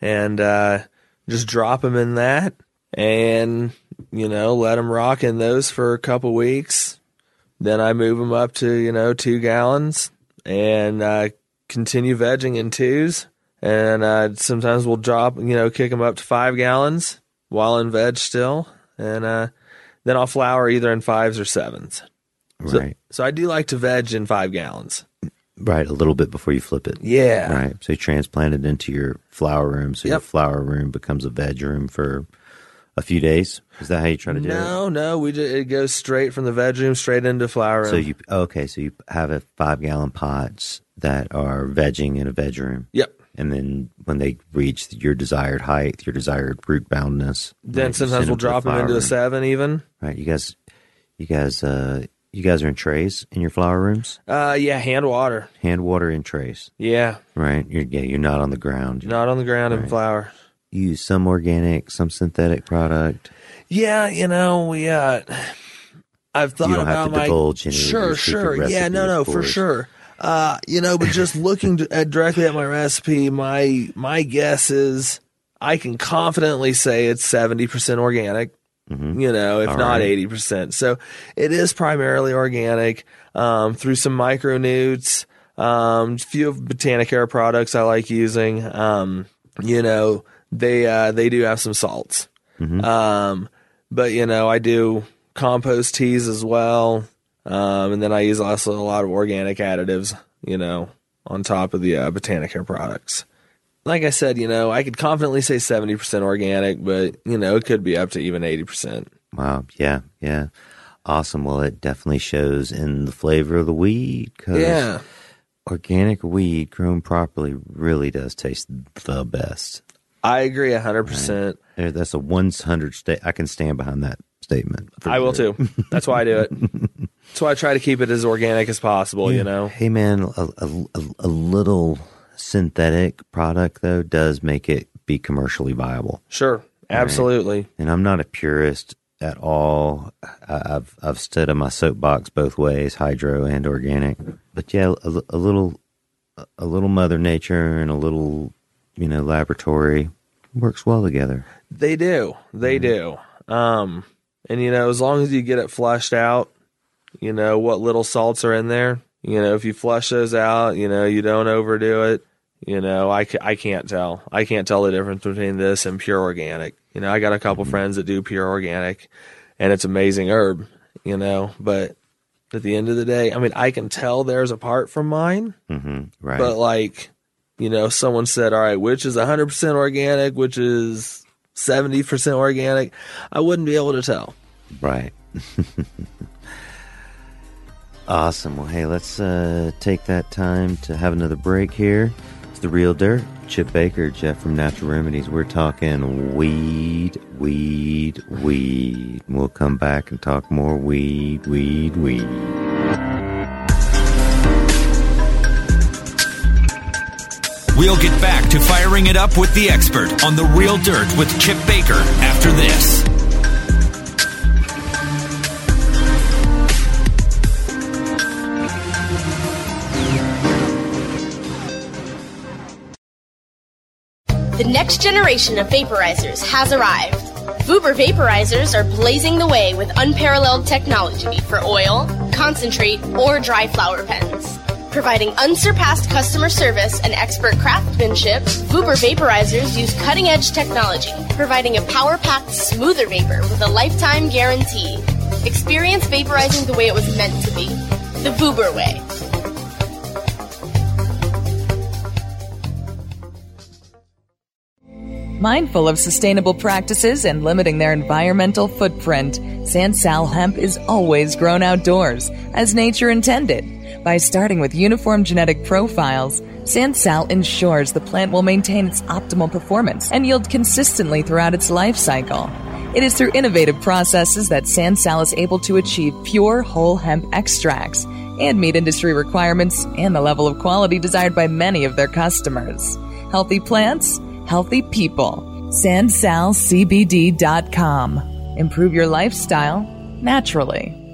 And uh, just drop them in that and, you know, let them rock in those for a couple weeks. Then I move them up to, you know, two gallons and uh, continue vegging in twos. And uh, sometimes we'll drop, you know, kick them up to five gallons while in veg still, and uh, then I'll flower either in fives or sevens. So, Right. so I do like to veg in five gallons. Right. A little bit before you flip it. Yeah. Right. So you transplant it into your flower room. So your flower room becomes a veg room for a few days. Is that how you try to do it? No, no, we just, it goes straight from the veg room straight into room. So you okay? So you have a five gallon pots that are vegging in a veg room. Yep. And then when they reach your desired height, your desired root boundness, Then right, sometimes we'll to the drop them flower into a seven even. Right. You guys, you guys, uh, you guys are in trays in your flower rooms. Uh, yeah, hand water. Hand water in trays. Yeah, Right. You're yeah. You're not on the ground. You not on the ground in Right. Use some organic, some synthetic product. Yeah, you know, we uh I've thought about my sure, sure, yeah, no, no, for sure. Uh, you know, but just looking to, at directly at my recipe, my my guess is I can confidently say it's seventy percent organic. You know, if Mm-hmm. All not right. eighty percent. So it is primarily organic um, through some micronewts, um, few of Botanicare products I like using. Um, you know, they uh, they do have some salts. Mm-hmm. Um, but you know, I do compost teas as well. Um, and then I use also a lot of organic additives, you know, on top of the uh, Botanicare products. Like I said, you know, I could confidently say 70% organic, but you know, it could be up to even 80%. Wow. Yeah. Yeah. Awesome. Well, it definitely shows in the flavor of the weed. 'cause Yeah. Organic weed grown properly really does taste the best. I agree 100%. There- That's a 100 state. I can stand behind that statement. I will sure. too. That's why I do it. [laughs] That's why I try to keep it as organic as possible, you know? Hey, man, a, a, a, little synthetic product, though, does make it be commercially viable. Sure. Absolutely. and I'm not a purist at all. I've I've stood on my soapbox both ways, hydro and organic. But yeah, a, a little a little Mother Nature and a little you know laboratory works well together. They do. They do. Um, and you know, as long as you get it flushed out, you know what little salts are in there. You know, if you flush those out, you know you don't overdo it. You know, I, I can't tell. I can't tell the difference between this and pure organic. You know, I got a couple friends that do pure organic, and it's amazing herb. You know, but at the end of the day, I mean, I can tell theirs apart from mine. hmm Right. But like, you know, someone said, "All right, which is 100% organic, which is 70% organic?" I wouldn't be able to tell. Right. [laughs] awesome. Well, hey, let's uh, take that time to have another break here. It's the real dirt. Chip Baker, Jeff from Natural Remedies. We're talking weed, weed, weed. We'll come back and talk more weed, weed, weed. We'll get back to firing it up with the expert on the real dirt with Chip Baker after this. The next generation of vaporizers has arrived. Vuber vaporizers are blazing the way with unparalleled technology for oil, concentrate, or dry flower pens. Providing unsurpassed customer service and expert craftsmanship, Vuber vaporizers use cutting edge technology, providing a power packed, smoother vapor with a lifetime guarantee. Experience vaporizing the way it was meant to be the Vuber way. Mindful of sustainable practices and limiting their environmental footprint, Sansal hemp is always grown outdoors, as nature intended. By starting with uniform genetic profiles, Sansal ensures the plant will maintain its optimal performance and yield consistently throughout its life cycle. It is through innovative processes that Sansal is able to achieve pure whole hemp extracts and meet industry requirements and the level of quality desired by many of their customers. Healthy plants, healthy people. SansalCBD.com. Improve your lifestyle naturally.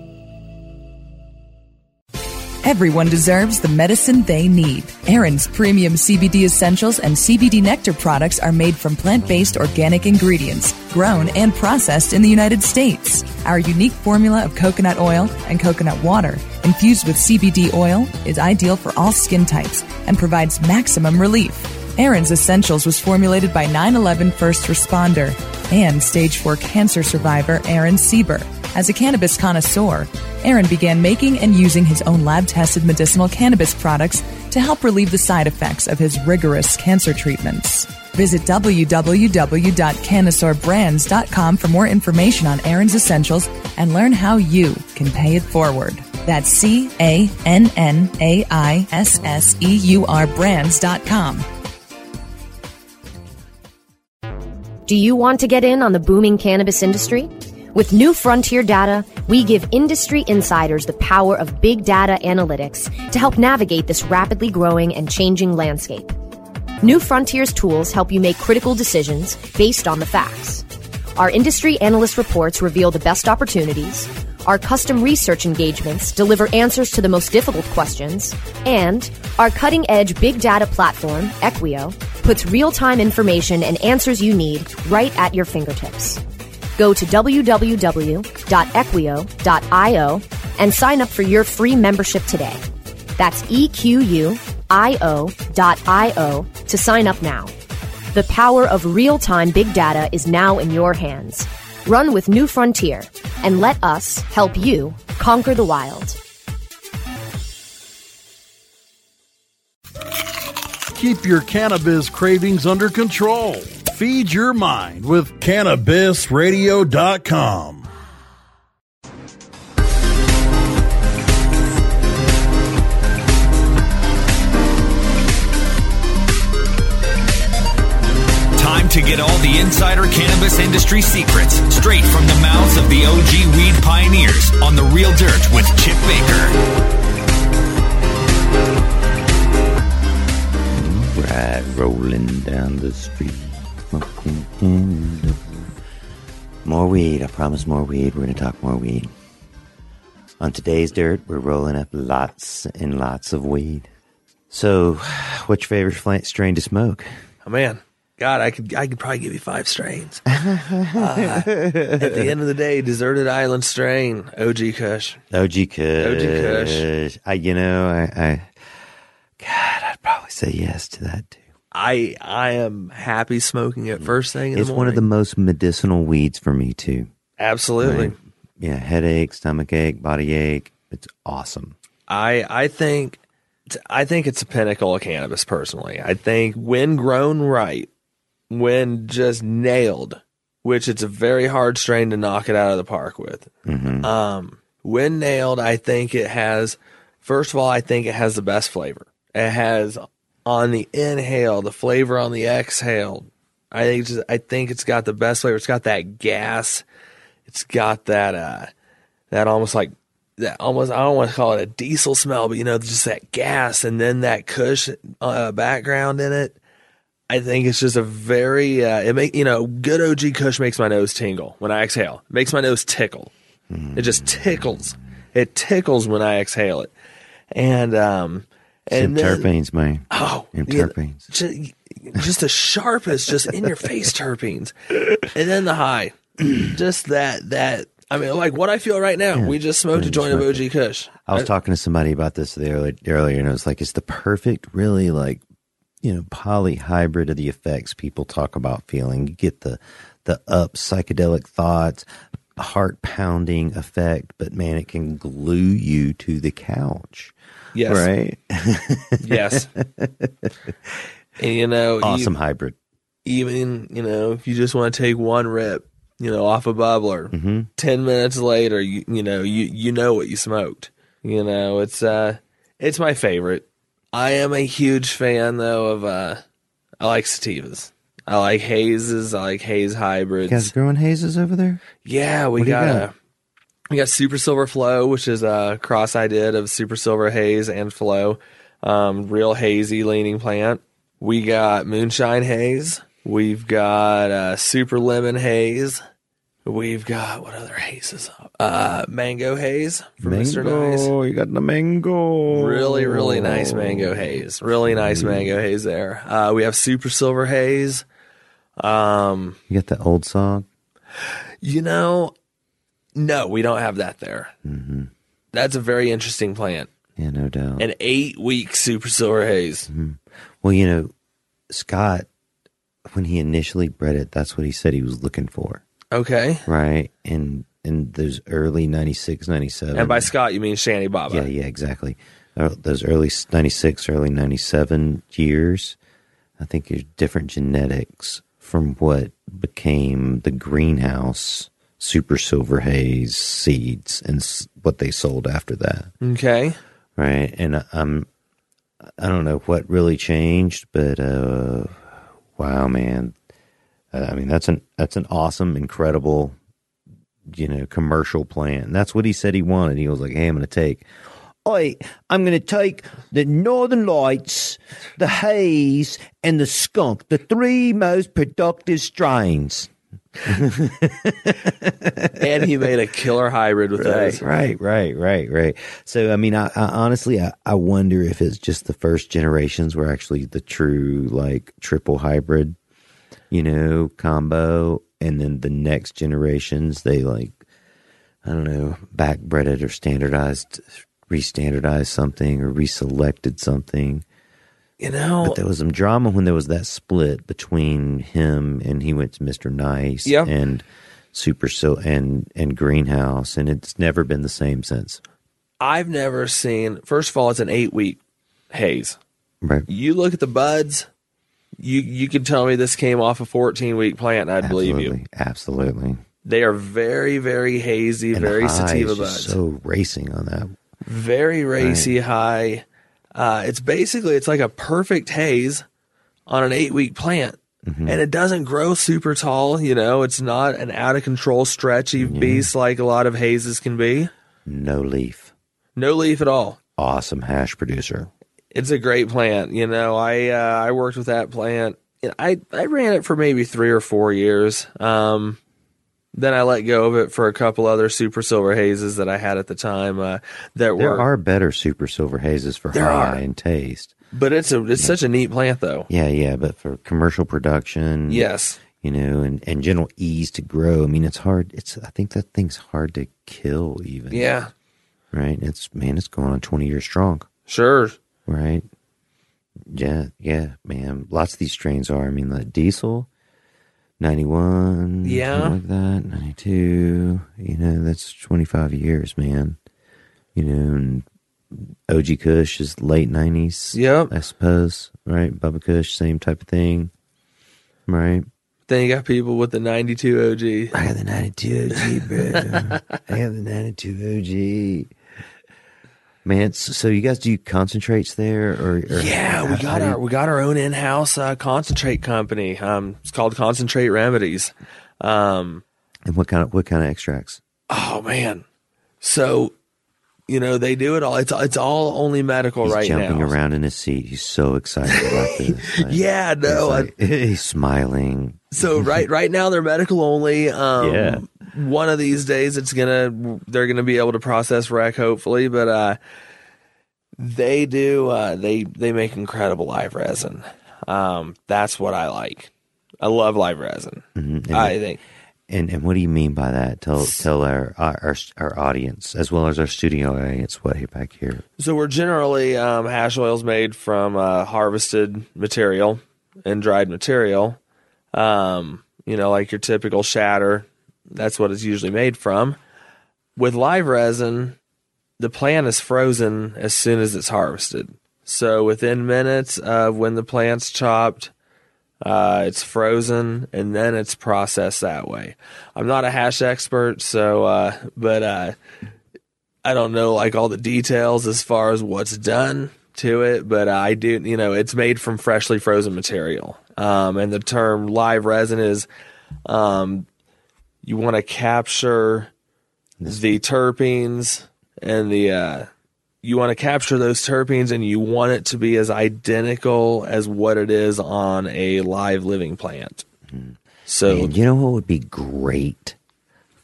Everyone deserves the medicine they need. Aaron's premium CBD essentials and CBD nectar products are made from plant based organic ingredients, grown and processed in the United States. Our unique formula of coconut oil and coconut water, infused with CBD oil, is ideal for all skin types and provides maximum relief. Aaron's Essentials was formulated by 9 11 first responder and stage 4 cancer survivor Aaron Sieber. As a cannabis connoisseur, Aaron began making and using his own lab tested medicinal cannabis products to help relieve the side effects of his rigorous cancer treatments. Visit www.CannaisseurBrands.com for more information on Aaron's Essentials and learn how you can pay it forward. That's C A N N A I S S E U R brands.com. Do you want to get in on the booming cannabis industry? With New Frontier Data, we give industry insiders the power of big data analytics to help navigate this rapidly growing and changing landscape. New Frontier's tools help you make critical decisions based on the facts. Our industry analyst reports reveal the best opportunities. Our custom research engagements deliver answers to the most difficult questions. And our cutting edge big data platform, Equio, puts real time information and answers you need right at your fingertips. Go to www.equio.io and sign up for your free membership today. That's EQUIO.io to sign up now. The power of real time big data is now in your hands. Run with New Frontier and let us help you conquer the wild. Keep your cannabis cravings under control. Feed your mind with CannabisRadio.com. Time to get all the insider cannabis industry secrets straight from the mouths of the OG weed pioneers on The Real Dirt with Chip Baker. Right, rolling down the street, smoking in the more weed. I promise more weed. We're gonna talk more weed. On today's dirt, we're rolling up lots and lots of weed. So, what's your favorite strain to smoke? Oh man, God, I could I could probably give you five strains. [laughs] Uh, at the end of the day, deserted island strain, OG Kush. OG Kush. OG Kush. I, you know, I, I, God, I'd probably say yes to that too. I I am happy smoking it first thing in It's one of the most medicinal weeds for me too. Absolutely. Right? Yeah, headache, stomach ache, body ache. It's awesome. I I think I think it's a pinnacle of cannabis personally. I think when grown right, when just nailed, which it's a very hard strain to knock it out of the park with. Mm-hmm. Um, when nailed, I think it has. First of all, I think it has the best flavor. It has on the inhale, the flavor on the exhale. I think just, I think it's got the best flavor. It's got that gas. It's got that uh that almost like that almost I don't want to call it a diesel smell, but you know just that gas and then that Kush uh, background in it. I think it's just a very uh, it make you know good OG Kush makes my nose tingle when I exhale. It makes my nose tickle. It just tickles. It tickles when I exhale it, and um and then, terpenes, man. Oh, Them yeah, terpenes. Just, just the sharpest, just in your face [laughs] terpenes, and then the high, just that that. I mean, like what I feel right now. Yeah. We just smoked a joint of OG Kush. I was talking to somebody about this the earlier, earlier, and it was like it's the perfect, really like you know polyhybrid of the effects people talk about feeling. You get the the up psychedelic thoughts, heart pounding effect, but man, it can glue you to the couch. Yes. Right. Yes. [laughs] And you know, awesome you- hybrid. even you know, if you just want to take one rip, you know, off a bubbler, Mhm. ten minutes later, you you know, you you know what you smoked. You know, it's uh, it's my favorite. I am a huge fan though of uh, I like sativas. I like hazes. I like haze You hybrids. guys growing hazes over there? Yeah, we got, got? a we got Super Silver Flo, which is a cross I did of Super Silver Haze and Flo, um, real hazy leaning plant. We got Moonshine Haze. We've got uh, Super Lemon Haze. We've got what other hazes? Uh, mango haze from Mr. Nice. Mango, you got the mango. Really, really nice mango haze. Really nice mango haze there. Uh, we have super silver haze. Um, You got the old song. you know, no, we don't have that there. Mm-hmm. That's a very interesting plant. Yeah, no doubt. An eight week super silver haze. Well, you know, Scott, when he initially bred it, that's what he said he was looking for, Okay. right? And in those early 96, 97. And by Scott, you mean Shantibaba. Yeah, yeah, exactly. Uh, those early 96, early 97 years, I think there's different genetics from what became the greenhouse super silver haze seeds and s- what they sold after that. Okay. Right. And I- I'm, I don't know what really changed, but, uh, wow, man. Uh, I mean, that's an, that's an awesome, incredible, you know, commercial plant. And that's what he said he wanted. He was like, Hey, I'm going to take, Oi, I'm going to take the Northern Lights, the Haze, and the Skunk, the three most productive strains. [laughs] and he made a killer hybrid with Right, those. right, right, right, right. So, I mean, I, I honestly, I, I wonder if it's just the first generations were actually the true like triple hybrid, you know, combo, and then the next generations they like, I don't know, backbred it or standardized, restandardized something or reselected something. You know, But there was some drama when there was that split between him and he went to Mr. Nice Yep. and Super Sil and and Greenhouse, and it's never been the same since. I've never seen, first of all, it's an eight week haze. Right. You look at the buds, you you can tell me this came off a 14 week plant, and I'd believe you. Absolutely, absolutely. They are very, very hazy, And very sativa buds. so racing on that. very racy high. Uh, it's basically it's like a perfect haze on an eight week plant, Mm-hmm. and it doesn't grow super tall. You know, it's not an out of control stretchy beast like a lot of hazes can be. No leaf, No leaf at all. awesome hash producer. It's a great plant. You know, I uh, I worked with that plant. I I ran it for maybe three or four years. Um, then I let go of it for a couple other super silver hazes that I had at the time. Uh, that There were, are better super silver hazes for high are. and taste. but it's a it's such a neat plant though. Yeah, yeah, but for commercial production, Yes. you know, and, and general ease to grow. I mean, it's hard. It's I think that thing's hard to kill. Even Yeah. right. It's man, it's going on twenty years strong. Sure. Right. Yeah, yeah, man. Lots of these strains are. I mean, the diesel, ninety one, Yeah. like that, ninety two. You know, that's twenty five years, man. You know, and OG Kush is late nineties. Yep. I suppose. Right, Bubba Kush, same type of thing. Right. Then you got people with the 92 OG. I got the ninety two OG, bro. [laughs] I have the ninety two OG. Man, so you guys do concentrates there, or, or Yeah, we got our we got our own in-house uh, concentrate company. Um, it's called Concentrate Remedies. Um, And what kind of what kind of extracts? oh man, so you know they do it all. It's it's all only medical right now. He's right jumping now. around in his seat. He's so excited about [laughs] this. Like, Yeah, he's, [laughs] no, like- he's smiling. So right right now they're medical only. Um, Yeah. One of these days it's gonna they're gonna be able to process rec hopefully, but uh, they do uh, they they make incredible live resin. Um, that's what I like. I love live resin. Mhm. I think and and what do you mean by that? Tell tell our our our audience as well as our studio audience what back here. so. We're generally um, hash oils made from uh, harvested material and dried material. Um, you know, like your typical shatter. That's what it's usually made from. With live resin, the plant is frozen as soon as it's harvested. So within minutes of when the plant's chopped, uh, it's frozen and then it's processed that way. I'm not a hash expert, so uh, but uh, I don't know like all the details as far as what's done to it, but I do. You know, it's made from freshly frozen material, um, and the term live resin is um, you want to capture the terpenes and the uh, you want to capture those terpenes and you want it to be as identical as what it is on a live living plant. Hmm. So And you know what would be great?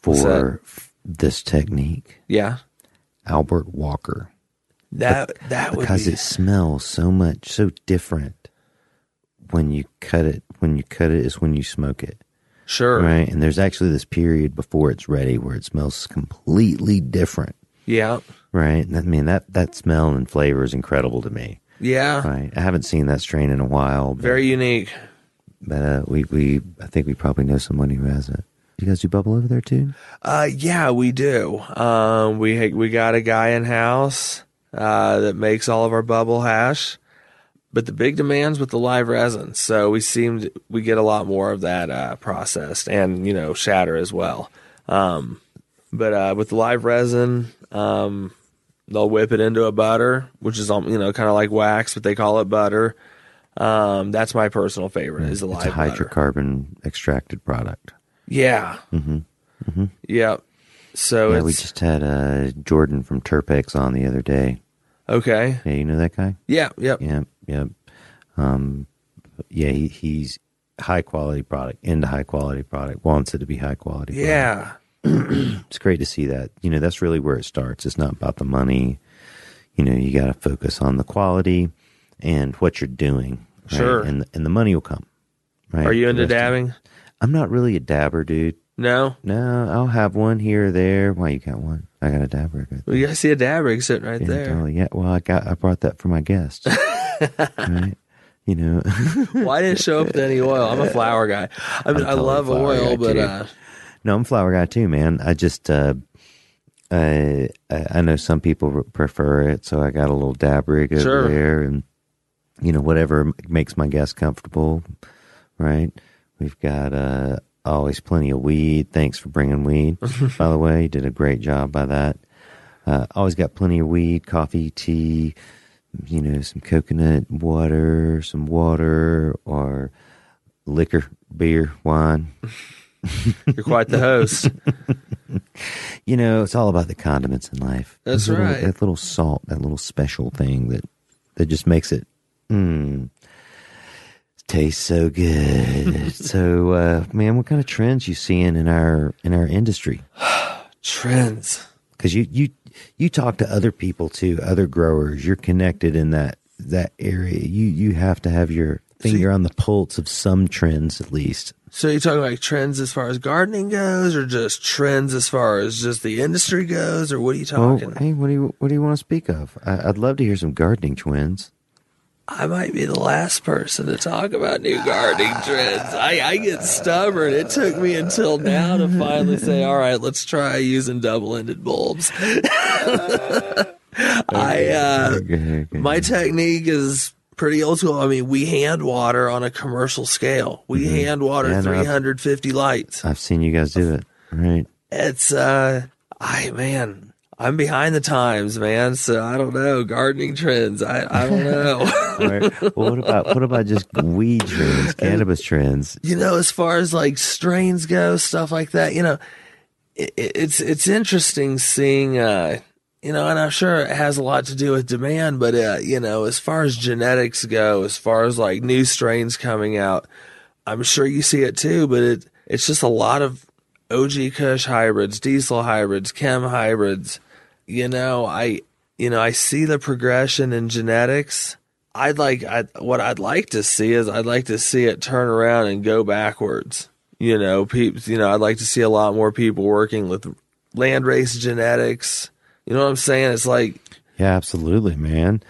For f- this technique. Yeah. Albert Walker. That that would because be it smells so much so different when you cut it when you cut it is when you smoke it sure. right and there's actually this period before it's ready where it smells completely different Yeah. Right i mean that that smell and flavor is incredible to me Yeah. right i haven't seen that strain in a while but, Very unique. but uh, we we i think we probably know someone who has it you guys do bubble over there too Uh, yeah, we do. Um, we we got a guy in house uh, that makes all of our bubble hash, but the big demands with the live resin. So we seemed we get a lot more of that uh, processed, and you know shatter as well. Um, but uh, with the live resin, um, they'll whip it into a butter, which is um, you know kind of like wax, but they call it butter. Um, that's my personal favorite. Is the it's a live butter. hydrocarbon extracted product Yeah. mm-hmm. Mm-hmm. Yeah. So yeah it's we just had uh jordan from terpex on the other day okay. yeah you know that guy Yeah. Yep. Yep, yep. Um, yeah, he, he's high quality product into high quality product. Wants it to be high quality. product. Yeah. [clears throat] it's great to see that. You know, that's really where it starts. It's not about the money. You know, you got to focus on the quality and what you're doing. right? Sure. and and the money will come. Right. Are you into dabbing? I'm not really a dabber, dude. No. No, I'll have one here or there. Why you got one? I got a dab rig. Right Well, you see a dab rig sitting right yeah, there. totally. Yeah. Well, I got I brought that for my guests. [laughs] right. You know. Why didn't it show up with any oil? I'm a flower guy. I mean, I'm I love oil, guy, but too. uh, No, I'm a flower guy too, man. I just, uh, I, I know some people prefer it, so I got a little dab rig over Sure. there, and you know whatever makes my guests comfortable, right? We've got uh, always plenty of weed. Thanks for bringing weed, [laughs] by the way. You did a great job by that. Uh, always got plenty of weed, coffee, tea, you know, some coconut water, some water, or liquor, beer, wine. [laughs] [laughs] you're quite the host. You know, it's all about the condiments in life. That's That little- right. That little salt, that little special thing that that just makes it mm, taste so good. [laughs] so, uh, man, what kind of trends you seeing in our in our industry? [sighs] Trends. Because you you you talk to other people too, other growers. You're connected in that that area. You you have to have your finger on the pulse of some trends at least. So you're talking like trends as far as gardening goes, or just trends as far as just the industry goes, or what are you Well, talking? hey, what do you what do you want to speak of? I, I'd love to hear some gardening trends. I might be the last person to talk about new gardening trends. I, I get stubborn. It took me until now to finally say, all right, let's try using double ended bulbs. [laughs] I, uh, Okay, okay. my technique is pretty old school. I mean, we hand water on a commercial scale. We hand water Mm-hmm. Yeah, I've- 350 lights. I've seen you guys do it. Right. It's, uh, I, man, I'm behind the times, man. So I don't know. Gardening trends. I, I don't [laughs] know. Right. Well, what about what about just weed trends, [laughs] cannabis trends? you know, as far as like strains go, stuff like that, you know, it, it's it's interesting seeing, uh, you know, and I'm sure it has a lot to do with demand, but uh, you know, as far as genetics go, as far as like new strains coming out, I'm sure you see it too, but it it's just a lot of OG Kush hybrids, diesel hybrids, chem hybrids. You know, I you know I see the progression in genetics. I'd like I what I'd like to see is I'd like to see it turn around and go backwards. You know, people. You know, I'd like to see a lot more people working with land race genetics. You know what I'm saying? It's like Yeah, absolutely, man.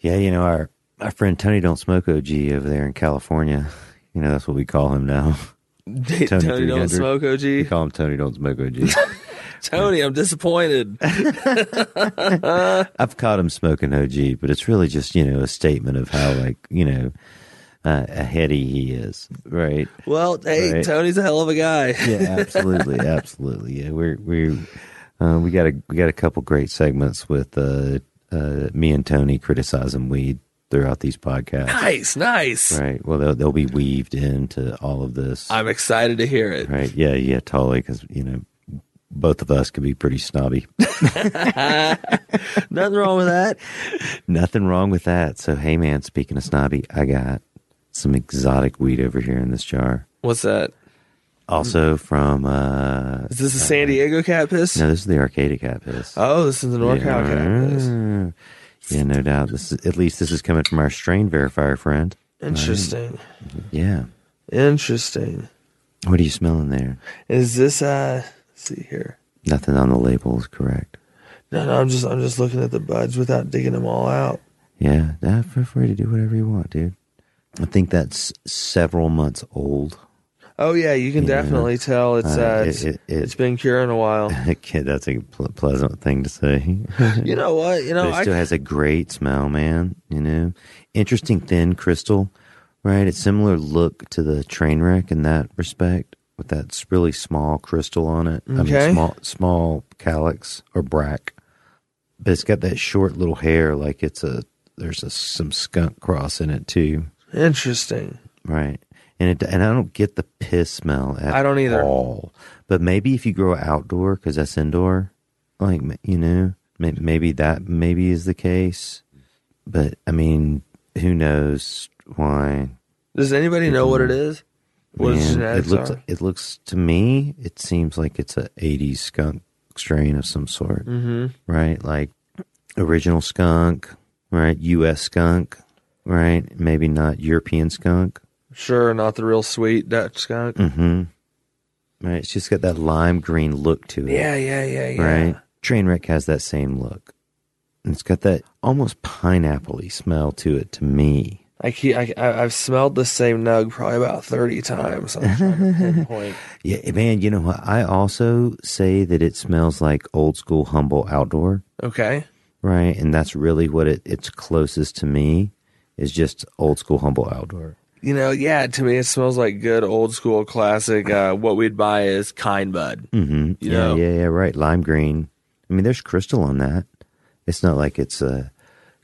Yeah, you know our our friend Tony don't smoke OG over there in California. [laughs] You know that's what we call him now. [laughs] Tony, don't 300. smoke We OG. call him Tony don't smoke OG. [laughs] Tony, I'm disappointed. I've caught him smoking OG, but it's really just you know a statement of how like you know uh, heady he is, right? Well, hey, Right. Tony's a hell of a guy. Yeah, absolutely, absolutely. Yeah, we're we're uh, we got a we got a couple great segments with uh, uh, me and Tony criticizing weed throughout these podcasts. Nice, nice. Right. Well, they'll they'll be weaved into all of this. I'm excited to hear it. Right. Yeah. Yeah. Totally. Because you know, both of us can be pretty snobby. [laughs] Nothing wrong with that. Nothing wrong with that. So, hey, man. Speaking of snobby, I got some exotic weed over here in this jar. What's that? Also from uh, Is this a San Diego cat piss? no, this is the Arcata cat piss. Oh, this is an NorCal cat piss. yeah. yeah, no doubt. This is at least this is coming from our strain verifier friend. Interesting. Yeah. Interesting. What are you smelling there? Is this uh let's see here. Nothing on the label is correct. No, no, I'm just I'm just looking at the buds without digging them all out. Yeah, nah, feel free to do whatever you want, dude. I think that's several months old. Oh yeah, you can Yeah. definitely tell it's Uh, uh, it- it's, it- it- it's been curing a while. [laughs] That's a ple- pleasant thing to say. You know what? You [laughs] know, it I still has a great smell, man. You know, interesting thin crystal, right? It's similar look to the train wreck in that respect, with that really small crystal on it. I mean, small small calyx or bract, but it's got that short little hair, like it's a there's a some skunk cross in it too, interesting. right? And it and I don't get the piss smell. At I don't either. All. But maybe if you grow outdoor, because that's indoor, like you know, maybe that maybe is the case. But I mean, who knows why? Does anybody know what it is? What Man, it looks are? it looks to me it seems like it's a 80s skunk strain of some sort Mhm. right like original skunk right us skunk right maybe not european skunk Sure, not the real sweet Dutch skunk. mm-hmm right it's just got that lime green look to it Yeah, yeah, yeah, yeah. right trainwreck has that same look and it's got that almost pineapple-y smell to it to me I keep I, I I've smelled the same nug probably about thirty times. I'm trying to [laughs] pinpoint. yeah man you know what i also say that it smells like old school Humboldt outdoor Okay. Right. And that's really what it, it's closest to me is just old school Humboldt outdoor. You know, yeah, to me it smells like good old school classic. Uh, what we'd buy is kind bud. Mm-hmm. You yeah, know. yeah, yeah, right. Lime green. I mean, there's crystal on that. It's not like it's uh,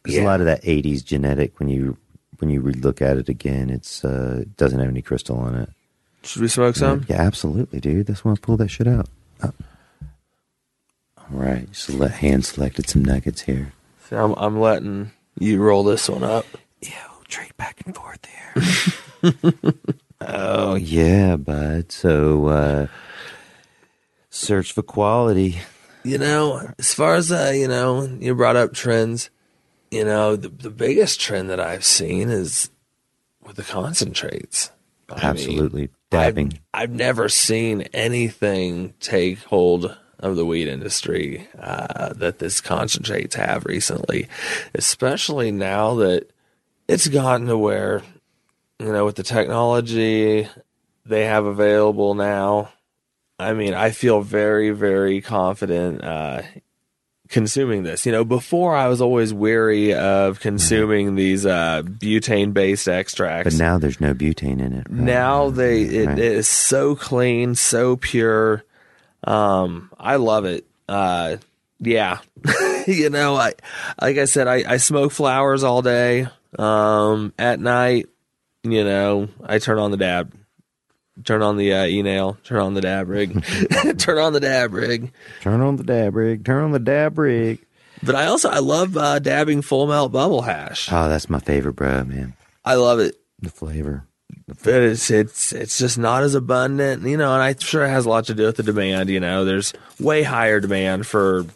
cause a lot of that 80s genetic when you, when you look at it again, it's, uh, it doesn't have any crystal on it. Should we smoke some? Yeah, absolutely, dude. That's why I pulled that shit out. Oh. All right. Just let hand selected some nuggets here. See, I'm I'm letting you roll this one up. Trade back and forth there. [laughs] oh yeah, bud. So uh search for quality. You know, as far as uh, you know, you brought up trends. You know, the the biggest trend that I've seen is with the concentrates. I mean, Absolutely. Dabbing. I've never seen anything take hold of the weed industry uh, that this concentrates have recently, especially now that it's gotten to where, you know, with the technology they have available now. I mean, I feel very, very confident uh, consuming this. You know, before I was always weary of consuming these uh, butane based extracts. but now there's no butane in it. right? Now they it, Right. it is so clean, so pure. Um, I love it. Uh, yeah, [laughs] you know, I like I said, I, I smoke flowers all day. Um, at night, you know, I turn on the dab, turn on the uh, e-nail, turn on the dab rig, [laughs] turn on the dab rig. Turn on the dab rig. Turn on the dab rig. But I also I love uh, dabbing full melt bubble hash. Oh, that's my favorite, bro, man. I love it. The flavor. but it's it's it's just not as abundant, you know. And I'm sure it has a lot to do with the demand. You know, there's way higher demand for,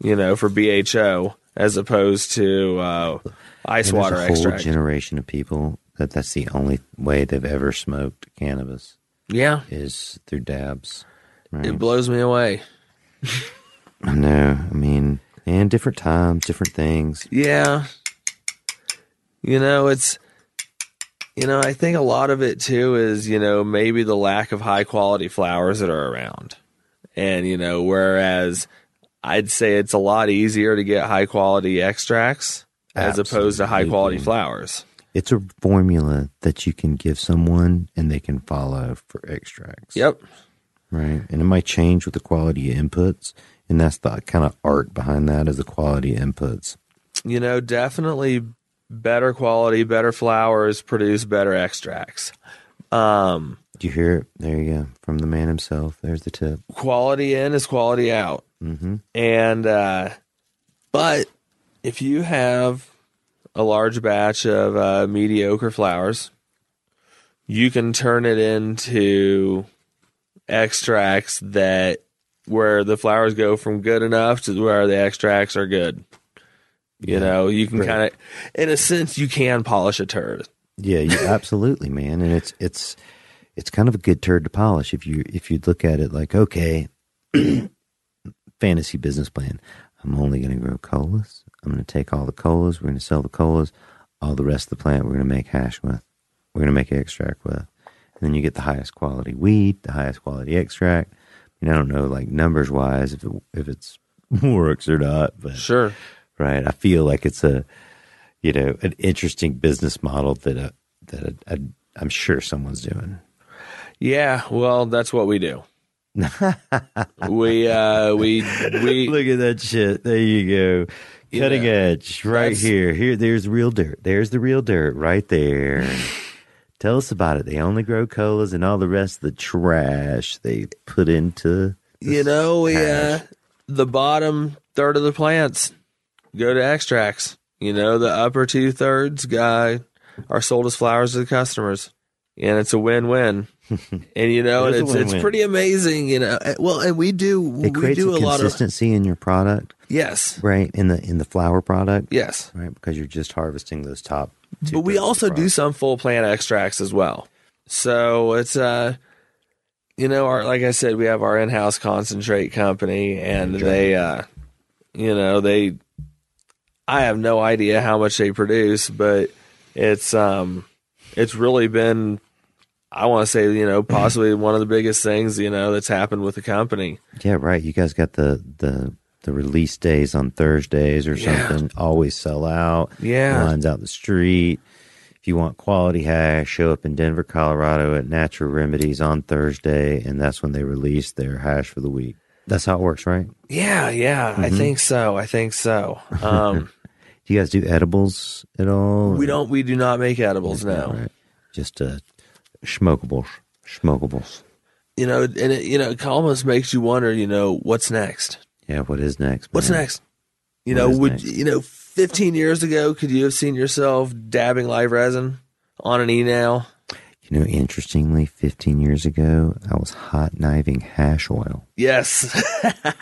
you know, for BHO as opposed to uh, ice water a whole generation of people that that's the only way they've ever smoked cannabis yeah, is through dabs. Right? it blows me away. I know. I mean, and different times, different things. Yeah, you know, it's. You know, I think a lot of it too is, you know, maybe the lack of high quality flowers that are around. And, you know, whereas I'd say it's a lot easier to get high quality extracts as opposed to high quality flowers. It's a formula that you can give someone and they can follow for extracts. Yep. Right. And it might change with the quality of inputs. And that's the kind of art behind that is the quality of inputs. You know, definitely better quality, better flowers produce better extracts. Um, Do you hear it? There you go. From the man himself. There's the tip. quality in is quality out. Mm-hmm. And, uh, but if you have a large batch of uh, mediocre flowers, you can turn it into extracts that where the flowers go from good enough to where the extracts are good. You know, you can kind of, in a sense, you can polish a turd. Yeah, you, [laughs] absolutely, man. And it's it's it's kind of a good turd to polish if you if you look at it like, okay, [clears throat] fantasy business plan. I'm only going to grow colas. I'm going to take all the colas. We're going to sell the colas. All the rest of the plant, we're going to make hash with. We're going to make extract with. And then you get the highest quality weed, the highest quality extract. And I don't know, like numbers wise, if it, if it's [laughs] works or not, but Sure. right? I feel like it's a, you know, an interesting business model that uh, that uh, I'm sure someone's doing. Yeah, well, that's what we do. [laughs] we uh we we [laughs] Look at that shit. There you go. Cutting know, edge, right here. Here, there's real dirt. There's the real dirt, right there. [sighs] Tell us about it. They only grow colas, and all the rest of the trash they put into. you know we uh the bottom third of the plants go to extracts. You know, the upper two thirds guy are sold as flowers to the customers. And it's a win win. And you know, It and is a it's it's pretty amazing, you know. Uh, Well, and we do It we creates do a a lot of consistency in your product, Yes. right? In the in the flower product, Yes. right? Because you're just harvesting those top. two But we thirds of the also do some full plant extracts as well. So it's uh you know, our like I said, we have our in-house concentrate company and they uh you know, they I have no idea how much they produce, but it's um it's really been I want to say, you know, [laughs] possibly one of the biggest things, you know, that's happened with the company. Yeah, right. You guys got the the the release days on Thursdays or Yeah. something. Always sell out. Yeah. lines out the street. If you want quality hash, show up in Denver, Colorado at Natural Remedies on Thursday, and that's when they release their hash for the week. That's how it works, right? Yeah, yeah, I Mhm. think so. I think so. Um [laughs] Do you guys do edibles at all? we don't we do not make edibles now. Right. Just uh, smokables, smokables. you know, and it, you know, it almost makes you wonder, you know, what's next? Yeah. What is next? What's next? You What know, would next? you know, 15 years ago, could you have seen yourself dabbing live resin on an e-nail? You know, interestingly, 15 years ago, I was hot kniving hash oil. Yes,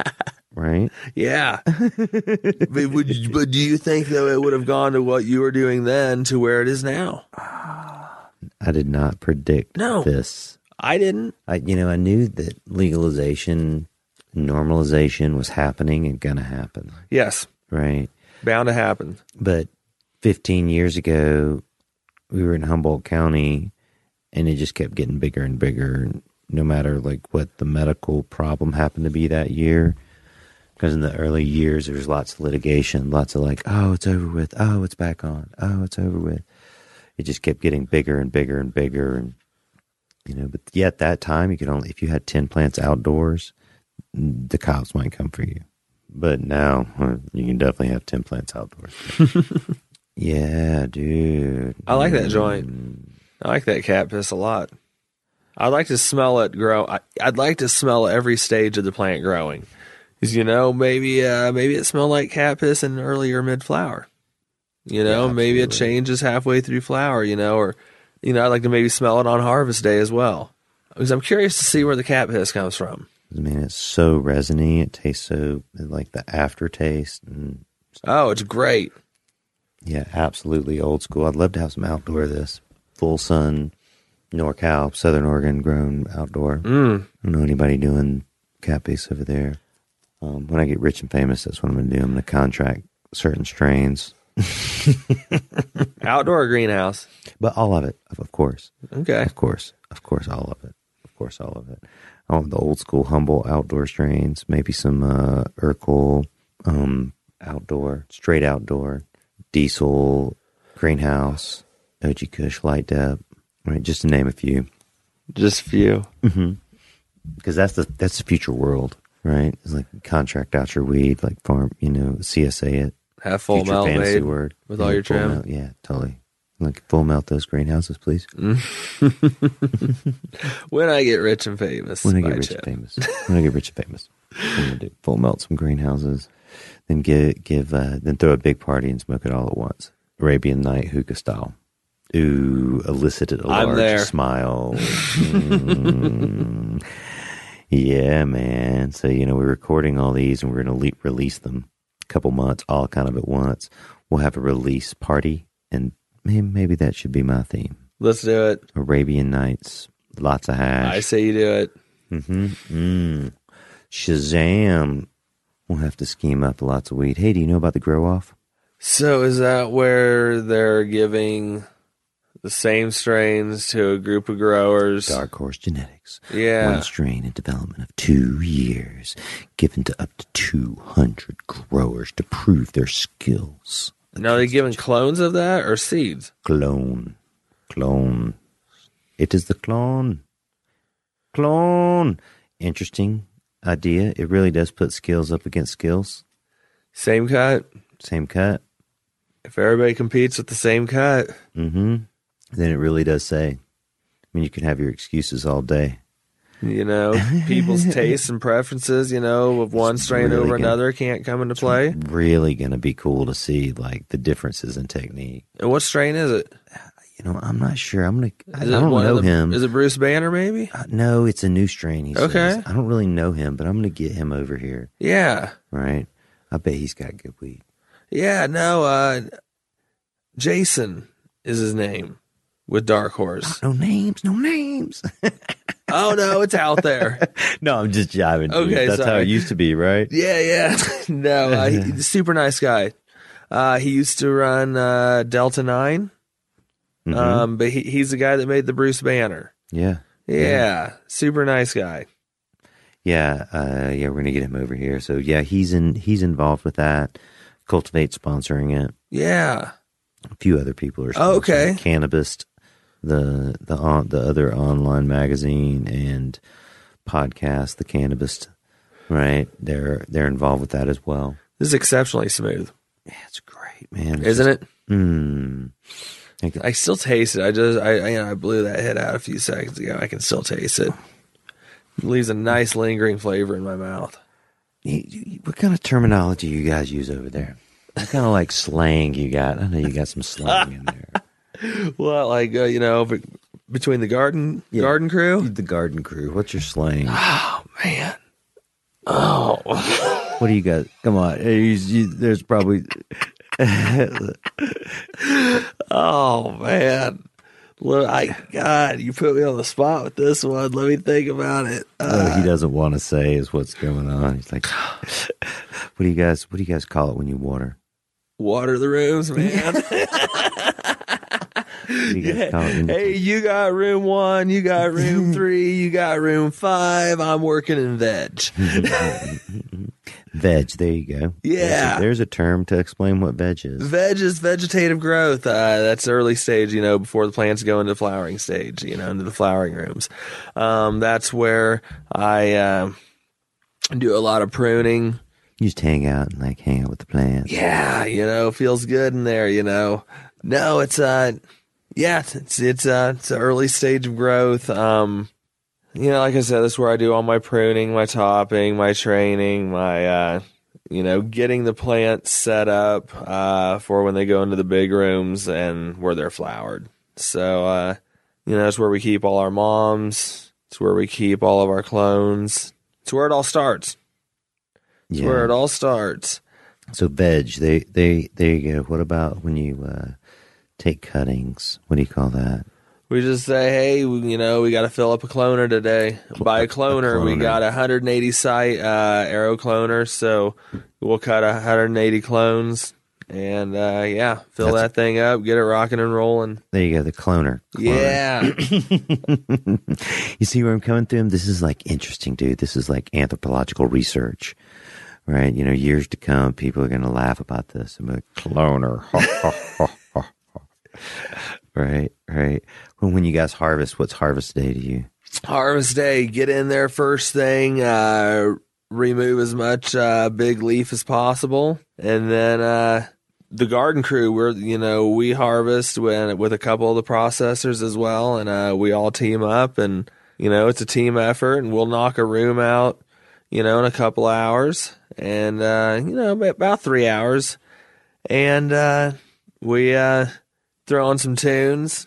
[laughs] Right. yeah. but, would but do you think though it would have gone to what you were doing then to where it is now? [sighs] Ah. I did not predict No. this. I didn't. I, you know, I knew that legalization, normalization was happening and gonna happen, Yes, right? bound to happen. But 15 years ago, we were in Humboldt County, and it just kept getting bigger and bigger. No matter like what the medical problem happened to be that year, because in the early years there was lots of litigation, lots of like, oh, it's over with, oh, it's back on, oh, it's over with. It just kept getting bigger and bigger and bigger, and you know. But yet at that time, you could only if you had 10 plants outdoors, the cops might come for you. But now you can definitely have 10 plants outdoors. [laughs] yeah, dude. I like that joint. I like that cat piss a lot. I'd like to smell it grow. I, I'd like to smell every stage of the plant growing. Because you know, maybe uh, maybe it smelled like cat piss in early or mid flower. You know, Yeah, maybe it changes halfway through flower. You know, or you know, I'd like to maybe smell it on harvest day as well. Because I'm curious to see where the cat piss comes from. I mean, it's so resiny. It tastes so like the aftertaste. And Oh, it's great. yeah, absolutely old school. I'd love to have some outdoor this. Full sun, NorCal, Southern Oregon grown outdoor. Mm. I don't know anybody doing cat base over there. Um, when I get rich and famous, that's what I'm going to do. I'm going to contract certain strains, [laughs] Outdoor greenhouse. but all of it, of- course. Okay. Of course. Of course, all of it. Of course, all of it. I want the old school Humboldt outdoor strains, maybe some uh, Urkel um, outdoor, straight outdoor, diesel, greenhouse, OG Kush, light dep, right? Just to name a few. Just a few. Because that's the that's the future world, right? It's like contract out your weed, like farm, you know, CSA it. Have full future melt fantasy made word with all your full trim. melt, yeah, totally. Like full melt those greenhouses, please. [laughs] When I get rich and famous. When I get rich Chip. and famous. When I get rich and famous. [laughs] I'm gonna do full melt some greenhouses. Then give give uh, then throw a big party and smoke it all at once. Arabian night hookah style. Ooh, elicited a I'm large there. smile. [laughs] Mm. Yeah, man. So, you know, we're recording all these and we're going to le- release them couple months, all kind of at once. We'll have a release party, and maybe that should be my theme Let's do it. Arabian Nights, lots of hash. I say you do it. Mm-hmm. Mm. Shazam. We'll have to scheme up lots of weed. Hey, do you know about the grow off? So is that where they're giving the same strains to a group of growers? Dark Horse Genetics. Yeah. One strain in development of two years, given to up to 200 growers to prove their skills. Now are they giving clones of that or seeds? Clone. Clone. It is the clone. Clone. Interesting idea. It really does put skills up against skills. Same cut. Same cut. If everybody competes with the same cut, Mm-hmm. Then it really does say. I mean, you can have your excuses all day. you know, people's [laughs] tastes and preferences, you know, of one strain really over good. another can't come into play. Really going to be cool to see like the differences in technique. And what strain is it? You know, I'm not sure. I'm gonna. I, I don't know the- him. Is it Bruce Banner maybe? Uh, no, it's a new strain. He Okay. says. I don't really know him, but I'm gonna get him over here. Yeah. Right. I bet he's got good weed. Yeah, no, uh Jason is his name with Dark Horse. No names. No names. [laughs] oh no, it's out there. [laughs] no, I'm just jiving. dude. Okay, that's how it used to be, right? Yeah, yeah. [laughs] no, uh, he, super nice guy. Uh, he used to run uh, Delta 9 Mhm. um, but he, he's the guy that made the Bruce Banner. yeah. Yeah, super nice guy. Yeah, uh, yeah, we're gonna get him over here. So yeah, he's in. He's involved with that. Cultivate sponsoring it. Yeah. A few other people are. Oh, okay. Cannabis, the the on, the other online magazine and podcast, the Cannabis, right? They're they're involved with that as well. This is exceptionally smooth, Yeah, it's great, man. It's isn't just- it? Mm. I still taste it. I just, I, I, you know, I blew that head out a few seconds ago. I can still taste it. It leaves a nice lingering flavor in my mouth. You- you- what kind of terminology you guys use over there? What kind of like slang you got? I know you got some slang in there. [laughs] Well, like uh, you know, be- between the garden Yeah. garden crew. The garden crew. What's your slang? Oh man. Oh. [laughs] What do you got? Come on. Hey, you- you- there's probably. [laughs] Oh man. Look, I God, you put me on the spot with this one. Let me think about it. Oh, Uh, he doesn't want to say is what's going on. He's like, [sighs] "What do you guys? What do you guys call it when you water? water the rooms, man. What do you guys call it when you- hey, you got room one, you got room [laughs] three, you got room five. I'm working in veg. [laughs] veg? There you go. There's Yeah. a, there's a term to explain what veg is. Veg is vegetative growth. Uh, that's early stage, you know, before the plants go into flowering stage, you know, into the flowering rooms. Um, that's where I uh, do a lot of pruning. You just hang out and like hang out with the plants. Yeah, you know, feels good in there, you know. No, it's uh yeah, it's it's uh it's an early stage of growth. Um you know, like I said, that's where I do all my pruning, my topping, my training, my uh you know, getting the plants set up uh for when they go into the big rooms and where they're flowered. So uh you know, that's where we keep all our moms. It's where we keep all of our clones. It's where it all starts. It's Yeah. where it all starts. So veg. They they there you go. What about when you uh, take cuttings? What do you call that? We just say, hey, we- you know, we got to fill up a cloner today. By a cloner, we cloner. got a 180 site uh, aero cloner, so we'll cut a 180 clones and uh, yeah, fill That's- that thing up, get it rocking and rolling. There you go. The cloner. Cloner. Yeah, [laughs] you see where I'm coming through? This is like interesting, dude. This is like anthropological research, right? You know, years to come, people are going to laugh about this. I'm a cloner. [laughs] [laughs] right, right. When, when you guys harvest, what's harvest day to you? harvest day, get in there first thing, uh, remove as much uh, big leaf as possible, and then uh, the garden crew. We're you know we harvest when, with a couple of the processors as well, and uh, we all team up, and you know it's a team effort, and we'll knock a room out, you know, in a couple hours, and uh, you know about- three hours, and uh, we uh, throw on some tunes.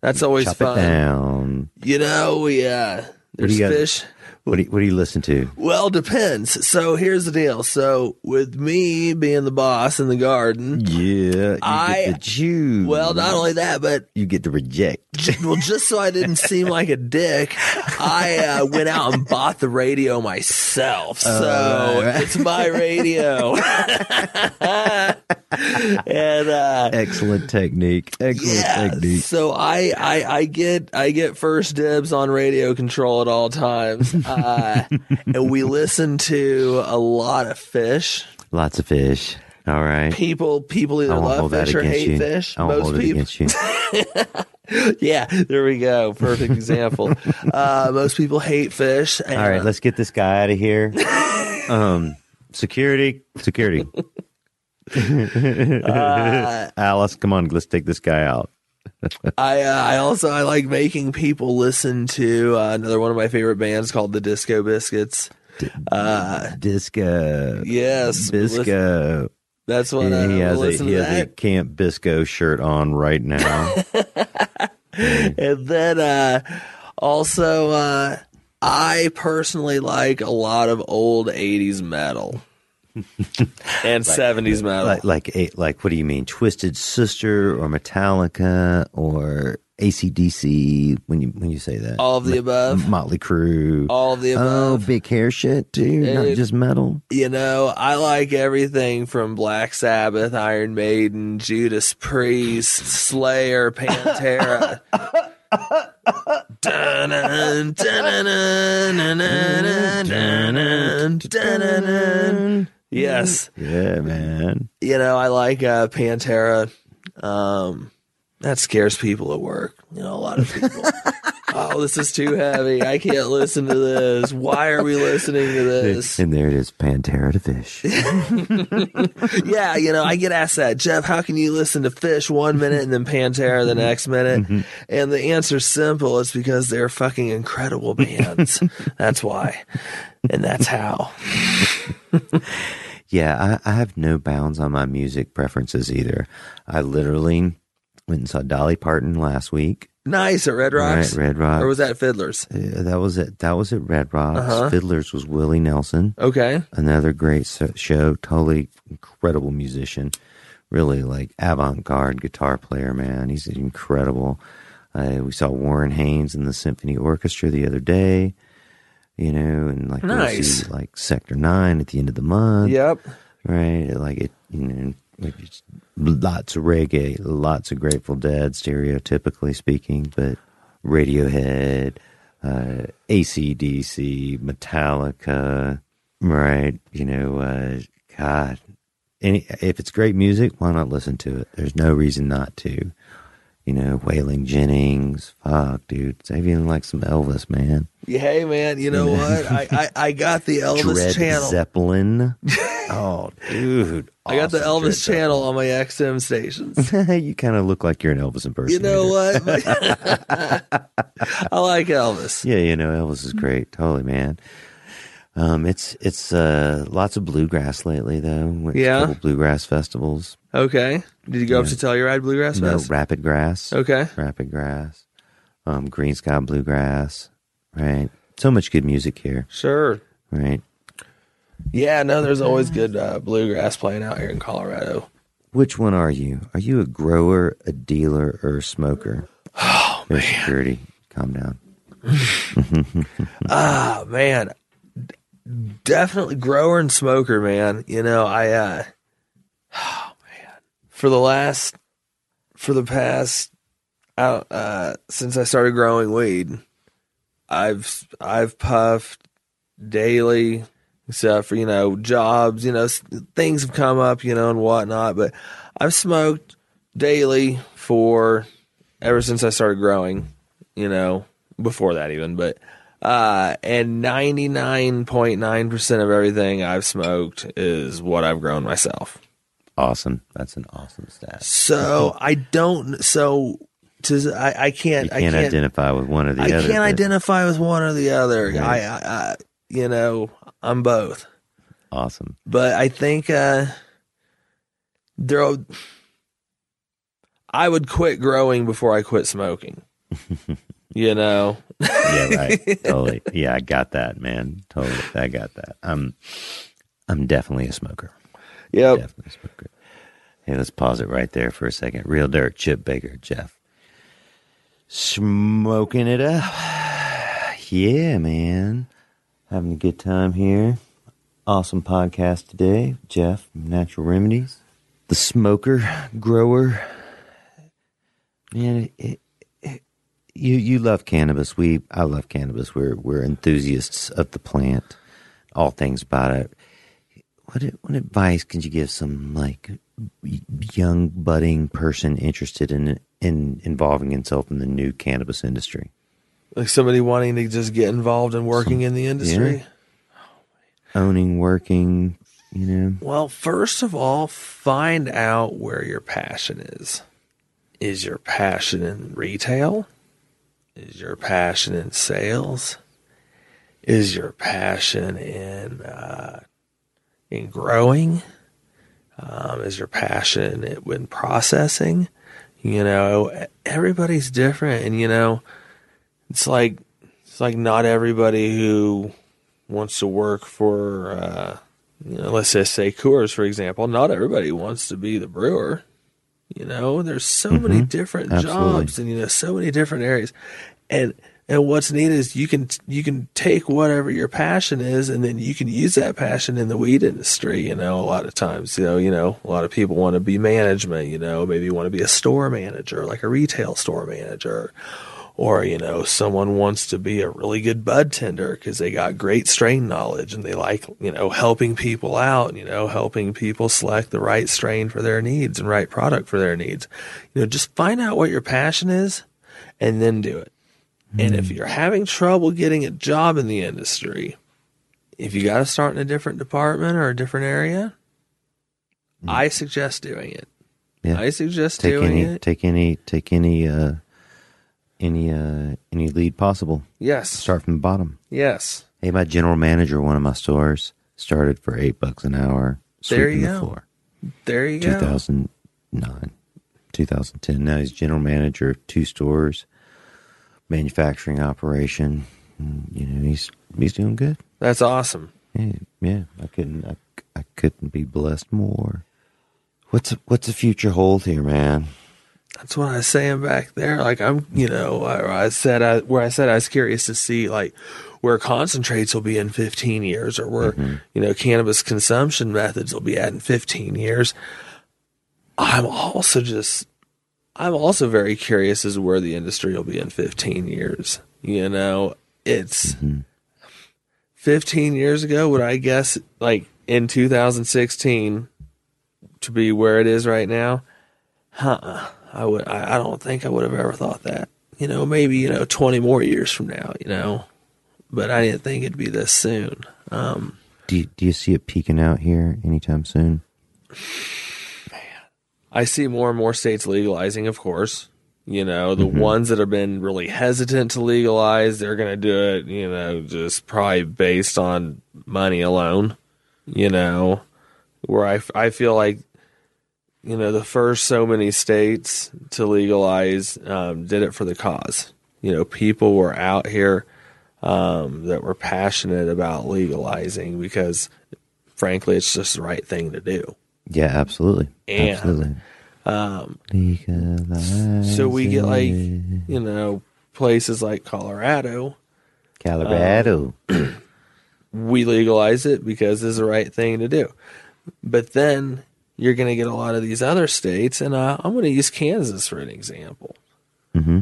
That's always Chop fun. it down. You know, we uh there's you got? fish. What do you, what do you listen to? Well, depends. So here's the deal. So with me being the boss in the garden, Yeah, I- get choose. well, not only that, but you get to reject. [laughs] well, just so I didn't seem like a dick, I uh, went out and bought the radio myself. So right. it's my radio. [laughs] [laughs] and uh, Excellent technique. Excellent yeah, technique. so I, I I get I get first dibs on radio control at all times, [laughs] uh, and we listen to a lot of Phish. Lots of Phish. All right. People people either love Phish or hate you. Phish. Most people, [laughs] yeah, there we go. Perfect example. uh, most people hate Phish. And, All right, let's get this guy out of here. [laughs] um, security, security. [laughs] Uh, Alice, come on, let's take this guy out. [laughs] I uh, I also I like making people listen to uh, another one of my favorite bands called the Disco Biscuits. Uh, Disco. yes, Bisco. That's what I he has, a, he to has a. Camp Bisco shirt on right now. [laughs] and then uh, also uh, I personally like a lot of old '80s metal [laughs] and '70s uh, metal. like, like, a, like, what do you mean? Twisted Sister or Metallica or ACDC when you when you say that? all of the above. Motley Crue. All of the Oh, above. big hair shit too, not just metal. You know, I like everything from Black Sabbath, Iron Maiden, Judas Priest, Slayer, Pantera. [laughs] Yes. Yeah, man. You know, I like uh, Pantera. Um, that scares people at work. You know, a lot of people. [laughs] oh, this is too heavy. I can't listen to this. Why are we listening to this? [laughs] And there it is, Pantera to Phish. [laughs] yeah, you know, I get asked that, Jeff, how can you listen to Phish one minute and then Pantera the next minute? And the answer's simple. It's because they're fucking incredible bands. that's why. And that's how. [laughs] Yeah, I, I have no bounds on my music preferences either. I literally went and saw Dolly Parton last week. Nice at Red Rocks. Right, Red Rocks. Or was that Fiddlers? Uh, that was it. That was at Red Rocks. Uh-huh. Fiddlers was Willie Nelson. Okay. Another great show. Totally incredible musician. Really like avant-garde guitar player, man. He's incredible. Uh, we saw Warren Haynes in the symphony orchestra the other day. You know, and like Nice. see, like Sector Nine at the end of the month. Yep. Right, like it. You know, like it's lots of reggae, lots of Grateful Dead, stereotypically speaking, but Radiohead, uh, ACDC, Metallica, right? You know, uh, God, any if it's great music, why not listen to it? There's no reason not to. You know, Waylon Jennings, fuck, dude. It's even like some Elvis, man. Yeah, hey, man, you know what? I, I, I got the [laughs] Elvis Dread channel. Zeppelin. [laughs] oh, dude. I got the Elvis Dread channel on my XM stations. [laughs] You kind of look like you're an Elvis impersonator. You know what? I like Elvis. Yeah, you know Elvis is great, totally, man. Um, it's it's uh lots of bluegrass lately though. Went Yeah? bluegrass festivals. Okay. Did you go up to Telluride Bluegrass No, Fest? rapid grass. Okay. rapid grass. Um, Greensky Bluegrass. Right. So much good music here. Sure. Right. Yeah, no, there's always good uh, bluegrass playing out here in Colorado. Which one are you? Are you a grower, a dealer, or a smoker? [sighs] Oh man, security. Calm down. [laughs] Ah, man. D- Definitely grower and smoker, man. You know, I, uh, [sighs] oh, man. For the last, for the past, uh, uh, since I started growing weed, I've, I've puffed daily, except for, you know, jobs, you know, things have come up, you know, and whatnot, but I've smoked daily for ever since I started growing, you know, before that even, but uh and 99.9% of everything I've smoked is what I've grown myself. Awesome. That's an awesome stat. So I don't so to I, I can't You can't can't identify with one or the I other. can't but identify with one or the other. Right. I, I, I you know, I'm both. Awesome. But I think uh there I would quit growing before I quit smoking. [laughs] You know, yeah, right. [laughs] totally. Yeah, I got that, man. Totally. I got that. I'm I'm definitely a smoker. Yep. Definitely a smoker. Hey, let's pause it right there for a second. Real dirt, Chip Baker, Jeff. Smoking it up. [sighs] Yeah, man. Having a good time here. Awesome podcast today. Jeff, Natural Remedies. The smoker, grower. Man, it, it, you you love cannabis. We I love cannabis. We're we're enthusiasts of the plant. All things about it. What what advice could you give some like young budding person interested in in involving himself in the new cannabis industry? Like somebody wanting to just get involved in working some, in the industry. Yeah. Owning, working, you know. Well, first of all, find out where your passion is. Is your passion in retail? Is your passion in sales? Is your passion in uh, in growing? Um, is your passion in processing? You know, everybody's different, and you know, it's like it's like not everybody who wants to work for, uh, you know, let's just say Coors, for example. Not everybody wants to be the brewer. You know, there's so mm-hmm. many different Absolutely. jobs, and you know, so many different areas, and and what's neat is you can you can take whatever your passion is, and then you can use that passion in the weed industry. You know, a lot of times, you know, you know, a lot of people want to be management. You know, maybe you want to be a store manager, like a retail store manager, or you know, someone wants to be a really good bud tender because they got great strain knowledge and they like you know helping people out. You know, helping people select the right strain for their needs and right product for their needs. You know, just find out what your passion is, and then do it and if hmm. you're having trouble getting a job in the industry, if you got to start in a different department or a different area, mm. I suggest doing it. Yeah. I suggest take doing any, it. Take any, take any, uh, any, uh, any lead possible. Yes. Start from the bottom. Yes. Hey, my general manager, one of my stores, started for eight bucks an hour. There you the go. Floor. There you 2009, go. 2009, 2010. Now he's general manager of two stores manufacturing operation. You know, he's he's doing good. That's awesome. Yeah, yeah. I couldn't I, I couldn't be blessed more. What's what's the future hold here, man? That's what I was saying back there. Like I'm, you know, I, I said I, where I said I was curious to see like where concentrates will be in 15 years, or where mm-hmm. you know cannabis consumption methods will be at in 15 years. I'm also just I'm also very curious as to where the industry will be in 15 years. You know, it's mm-hmm. 15 years ago, would I guess, like in 2016, to be where it is right now? Huh. I would, I, I don't think I would have ever thought that. You know, maybe, you know, 20 more years from now, you know, but I didn't think it'd be this soon. Um, do you, do you see it peaking out here anytime soon? I see more and more states legalizing, of course. You know, the mm-hmm. ones that have been really hesitant to legalize, they're going to do it, you know, just probably based on money alone, you know, where I, I feel like, you know, the first so many states to legalize um, did it for the cause. You know, people were out here um, that were passionate about legalizing because, frankly, it's just the right thing to do. Yeah, absolutely. And, absolutely. Um, so we get like, you know, places like Colorado. Colorado. Um, we legalize it because it's the right thing to do. But then you're going to get a lot of these other states, and uh, I'm going to use Kansas for an example. Mm-hmm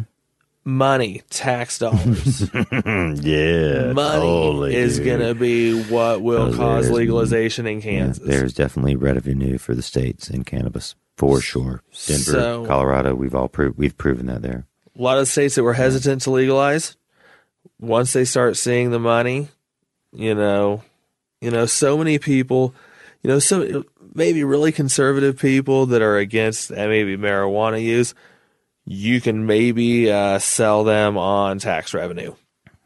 money, tax dollars. [laughs] yeah, money totally, is going to be what will oh, cause legalization in Kansas. Yeah, there's definitely revenue for the states in cannabis for sure. Denver, so, Colorado, we've all proved we've proven that there. A lot of states that were hesitant to legalize, once they start seeing the money, you know, you know, so many people, you know, so maybe really conservative people that are against maybe marijuana use you can maybe uh, sell them on tax revenue,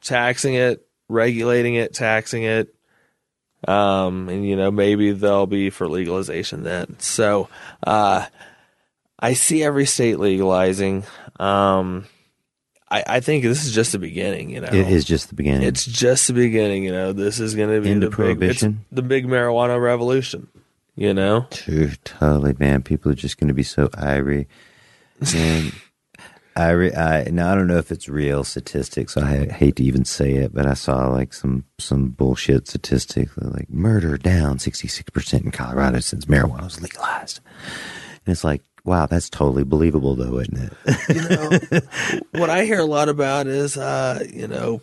taxing it, regulating it, taxing it. Um, and you know, maybe they'll be for legalization then. So, uh, I see every state legalizing. Um, I, I think this is just the beginning. You know, It is just the beginning. It's just the beginning. You know, this is going to be Into the big, prohibition? it's the big marijuana revolution. You know, Dude, totally, man. People are just going to be so irie. And [laughs] irie, I now I don't know if it's real statistics. I hate to even say it, but I saw like some some bullshit statistic like murder down sixty six percent in Colorado since marijuana was legalized. And it's like, wow, that's totally believable, though, isn't it? [laughs] what I hear a lot about is, uh, you know,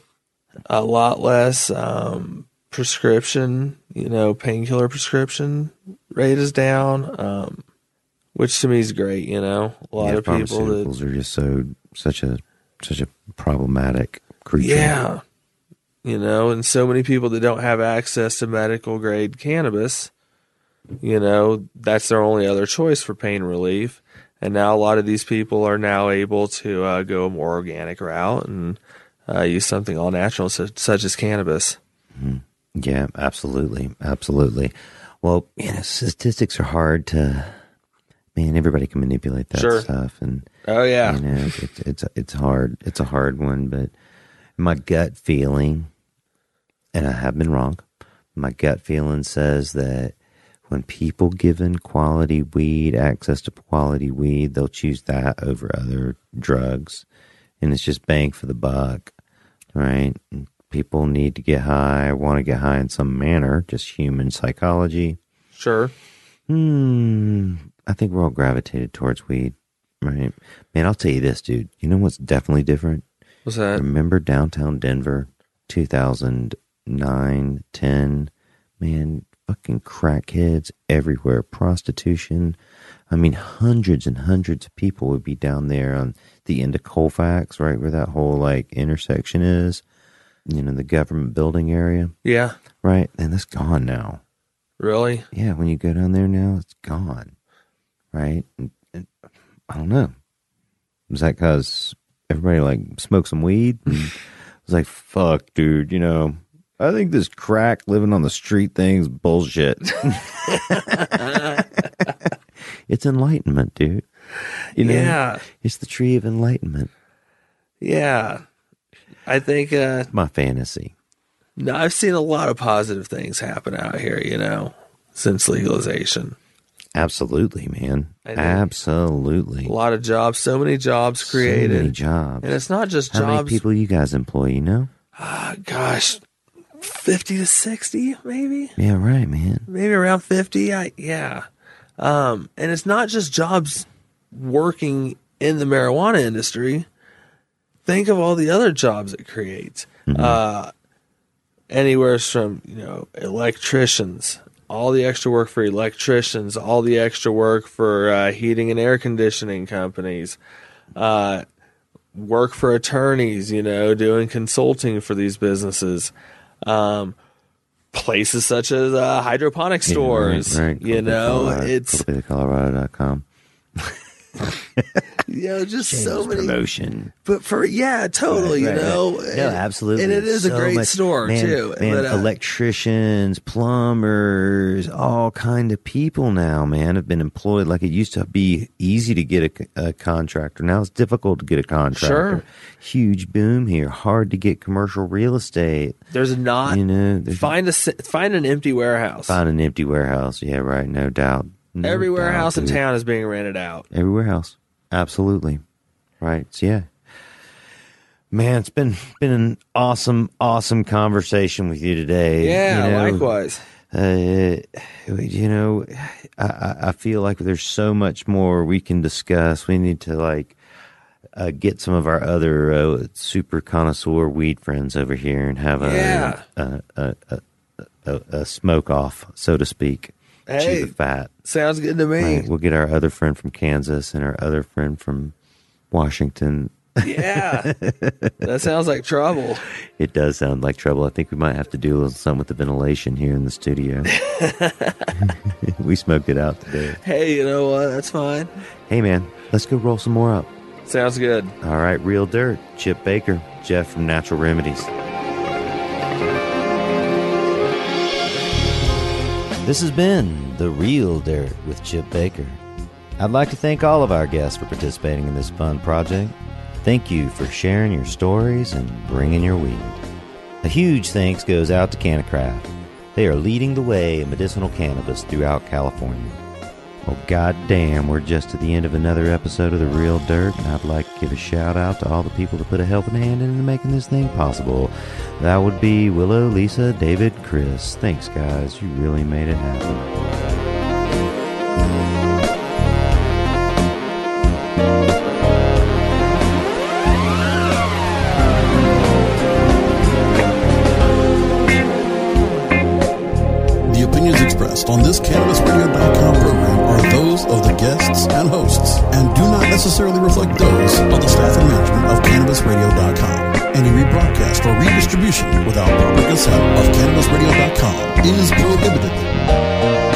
a lot less um, prescription, you know, painkiller prescription rate is down, um, which to me is great. You know, a lot Yeah, of people that are just so such a such a problematic creature. Yeah. You know, and so many people that don't have access to medical grade cannabis, you know, that's their only other choice for pain relief. And now a lot of these people are now able to uh, go a more organic route and uh, use something all natural, such, such as cannabis. Yeah, absolutely, absolutely. Well, you know, statistics are hard to. Man, everybody can manipulate that Sure. stuff, and Oh, yeah. you know, it's it's it's hard. It's a hard one, but my gut feeling, and I have been wrong. My gut feeling says that when people given quality weed, access to quality weed, they'll choose that over other drugs, and it's just bang for the buck, right? And people need to get high, want to get high in some manner, just human psychology. Sure. Hmm. I think we're all gravitated towards weed, right? Man, I'll tell you this, dude. You know what's definitely different? What's that? Remember downtown Denver, 2009, 10? Man, fucking crackheads everywhere, prostitution. I mean, hundreds and hundreds of people would be down there on the end of Colfax, right where that whole like intersection is, you know, the government building area, Yeah. right? And that's gone now. Really? Yeah, when you go down there now, it's gone, right? And, and I don't know. Was that because everybody like smoked some weed? And it was like, fuck, dude. You know, I think this crack living on the street thing's bullshit. [laughs] [laughs] it's enlightenment, dude. You know, Yeah. it's the tree of enlightenment. Yeah. I think uh, My fantasy. no, I've seen a lot of positive things happen out here, you know, since legalization. Absolutely, man. Absolutely. A lot of jobs, so many jobs So many created. jobs. And it's not just How many jobs. people you guys employ? You know? Ah, gosh, 50 to 60, maybe? Yeah, right, man. Maybe around 50. I, yeah. Um, and it's not just jobs working in the marijuana industry. Think of all the other jobs it creates. Uh, anywhere from, you know, electricians, all the extra work for electricians, all the extra work for uh, heating and air conditioning companies, uh, work for attorneys, you know, doing consulting for these businesses. Um, places such as uh, hydroponic Yeah, stores, right, right. you know, it's Colorado.com. [laughs] [laughs] you know just so many promotion. But for yeah, totally, Right, you right, know, right. No, absolutely. and it is a great much- store man, too. Man, but, uh, electricians, plumbers, all kind of people now, man, have been employed. Like it used to be easy to get a, a contractor. Now it's difficult to get a contractor. Sure. Huge boom here. Hard to get commercial real estate. there's not You know, find a find an empty warehouse. Find an empty warehouse. Yeah, right. No doubt. No Every warehouse in town is being rented out. Every warehouse. Absolutely. Right. So, yeah. Man, it's been been an awesome, awesome conversation with you today. Yeah, You know, likewise. Uh, you know, I- I, feel like there's so much more we can discuss. We need to like uh, get some of our other uh, super connoisseur weed friends over here and have a Yeah. a, a, a, a, a smoke off, so to speak. Hey. Chew the fat. Sounds good to me. Right. We'll get our other friend from Kansas and our other friend from Washington. Yeah, that sounds like trouble. [laughs] It does sound like trouble. I think we might have to do a little something with the ventilation here in the studio. [laughs] we smoked it out today. Hey, you know what? That's fine. Hey, man, let's go roll some more up. Sounds good. All right, Real Dirt, Chip Baker, Jeff from Natural Remedies. This has been The Real Dirt with Chip Baker. I'd like to thank all of our guests for participating in this fun project. Thank you for sharing your stories and bringing your weed. A huge thanks goes out to CannaCraft. They are leading the way in medicinal cannabis throughout California. Well, goddamn, we're just at the end of another episode of The Real Dirt, and I'd like to give a shout out to all the people that put a helping hand into making this thing possible. That would be Willow, Lisa, David, Chris. Thanks, guys. You really made it happen. On this those of the guests and hosts and do not necessarily reflect those of the staff and management of CannabisRadio.com. Any rebroadcast or redistribution without proper consent of CannabisRadio.com is prohibited.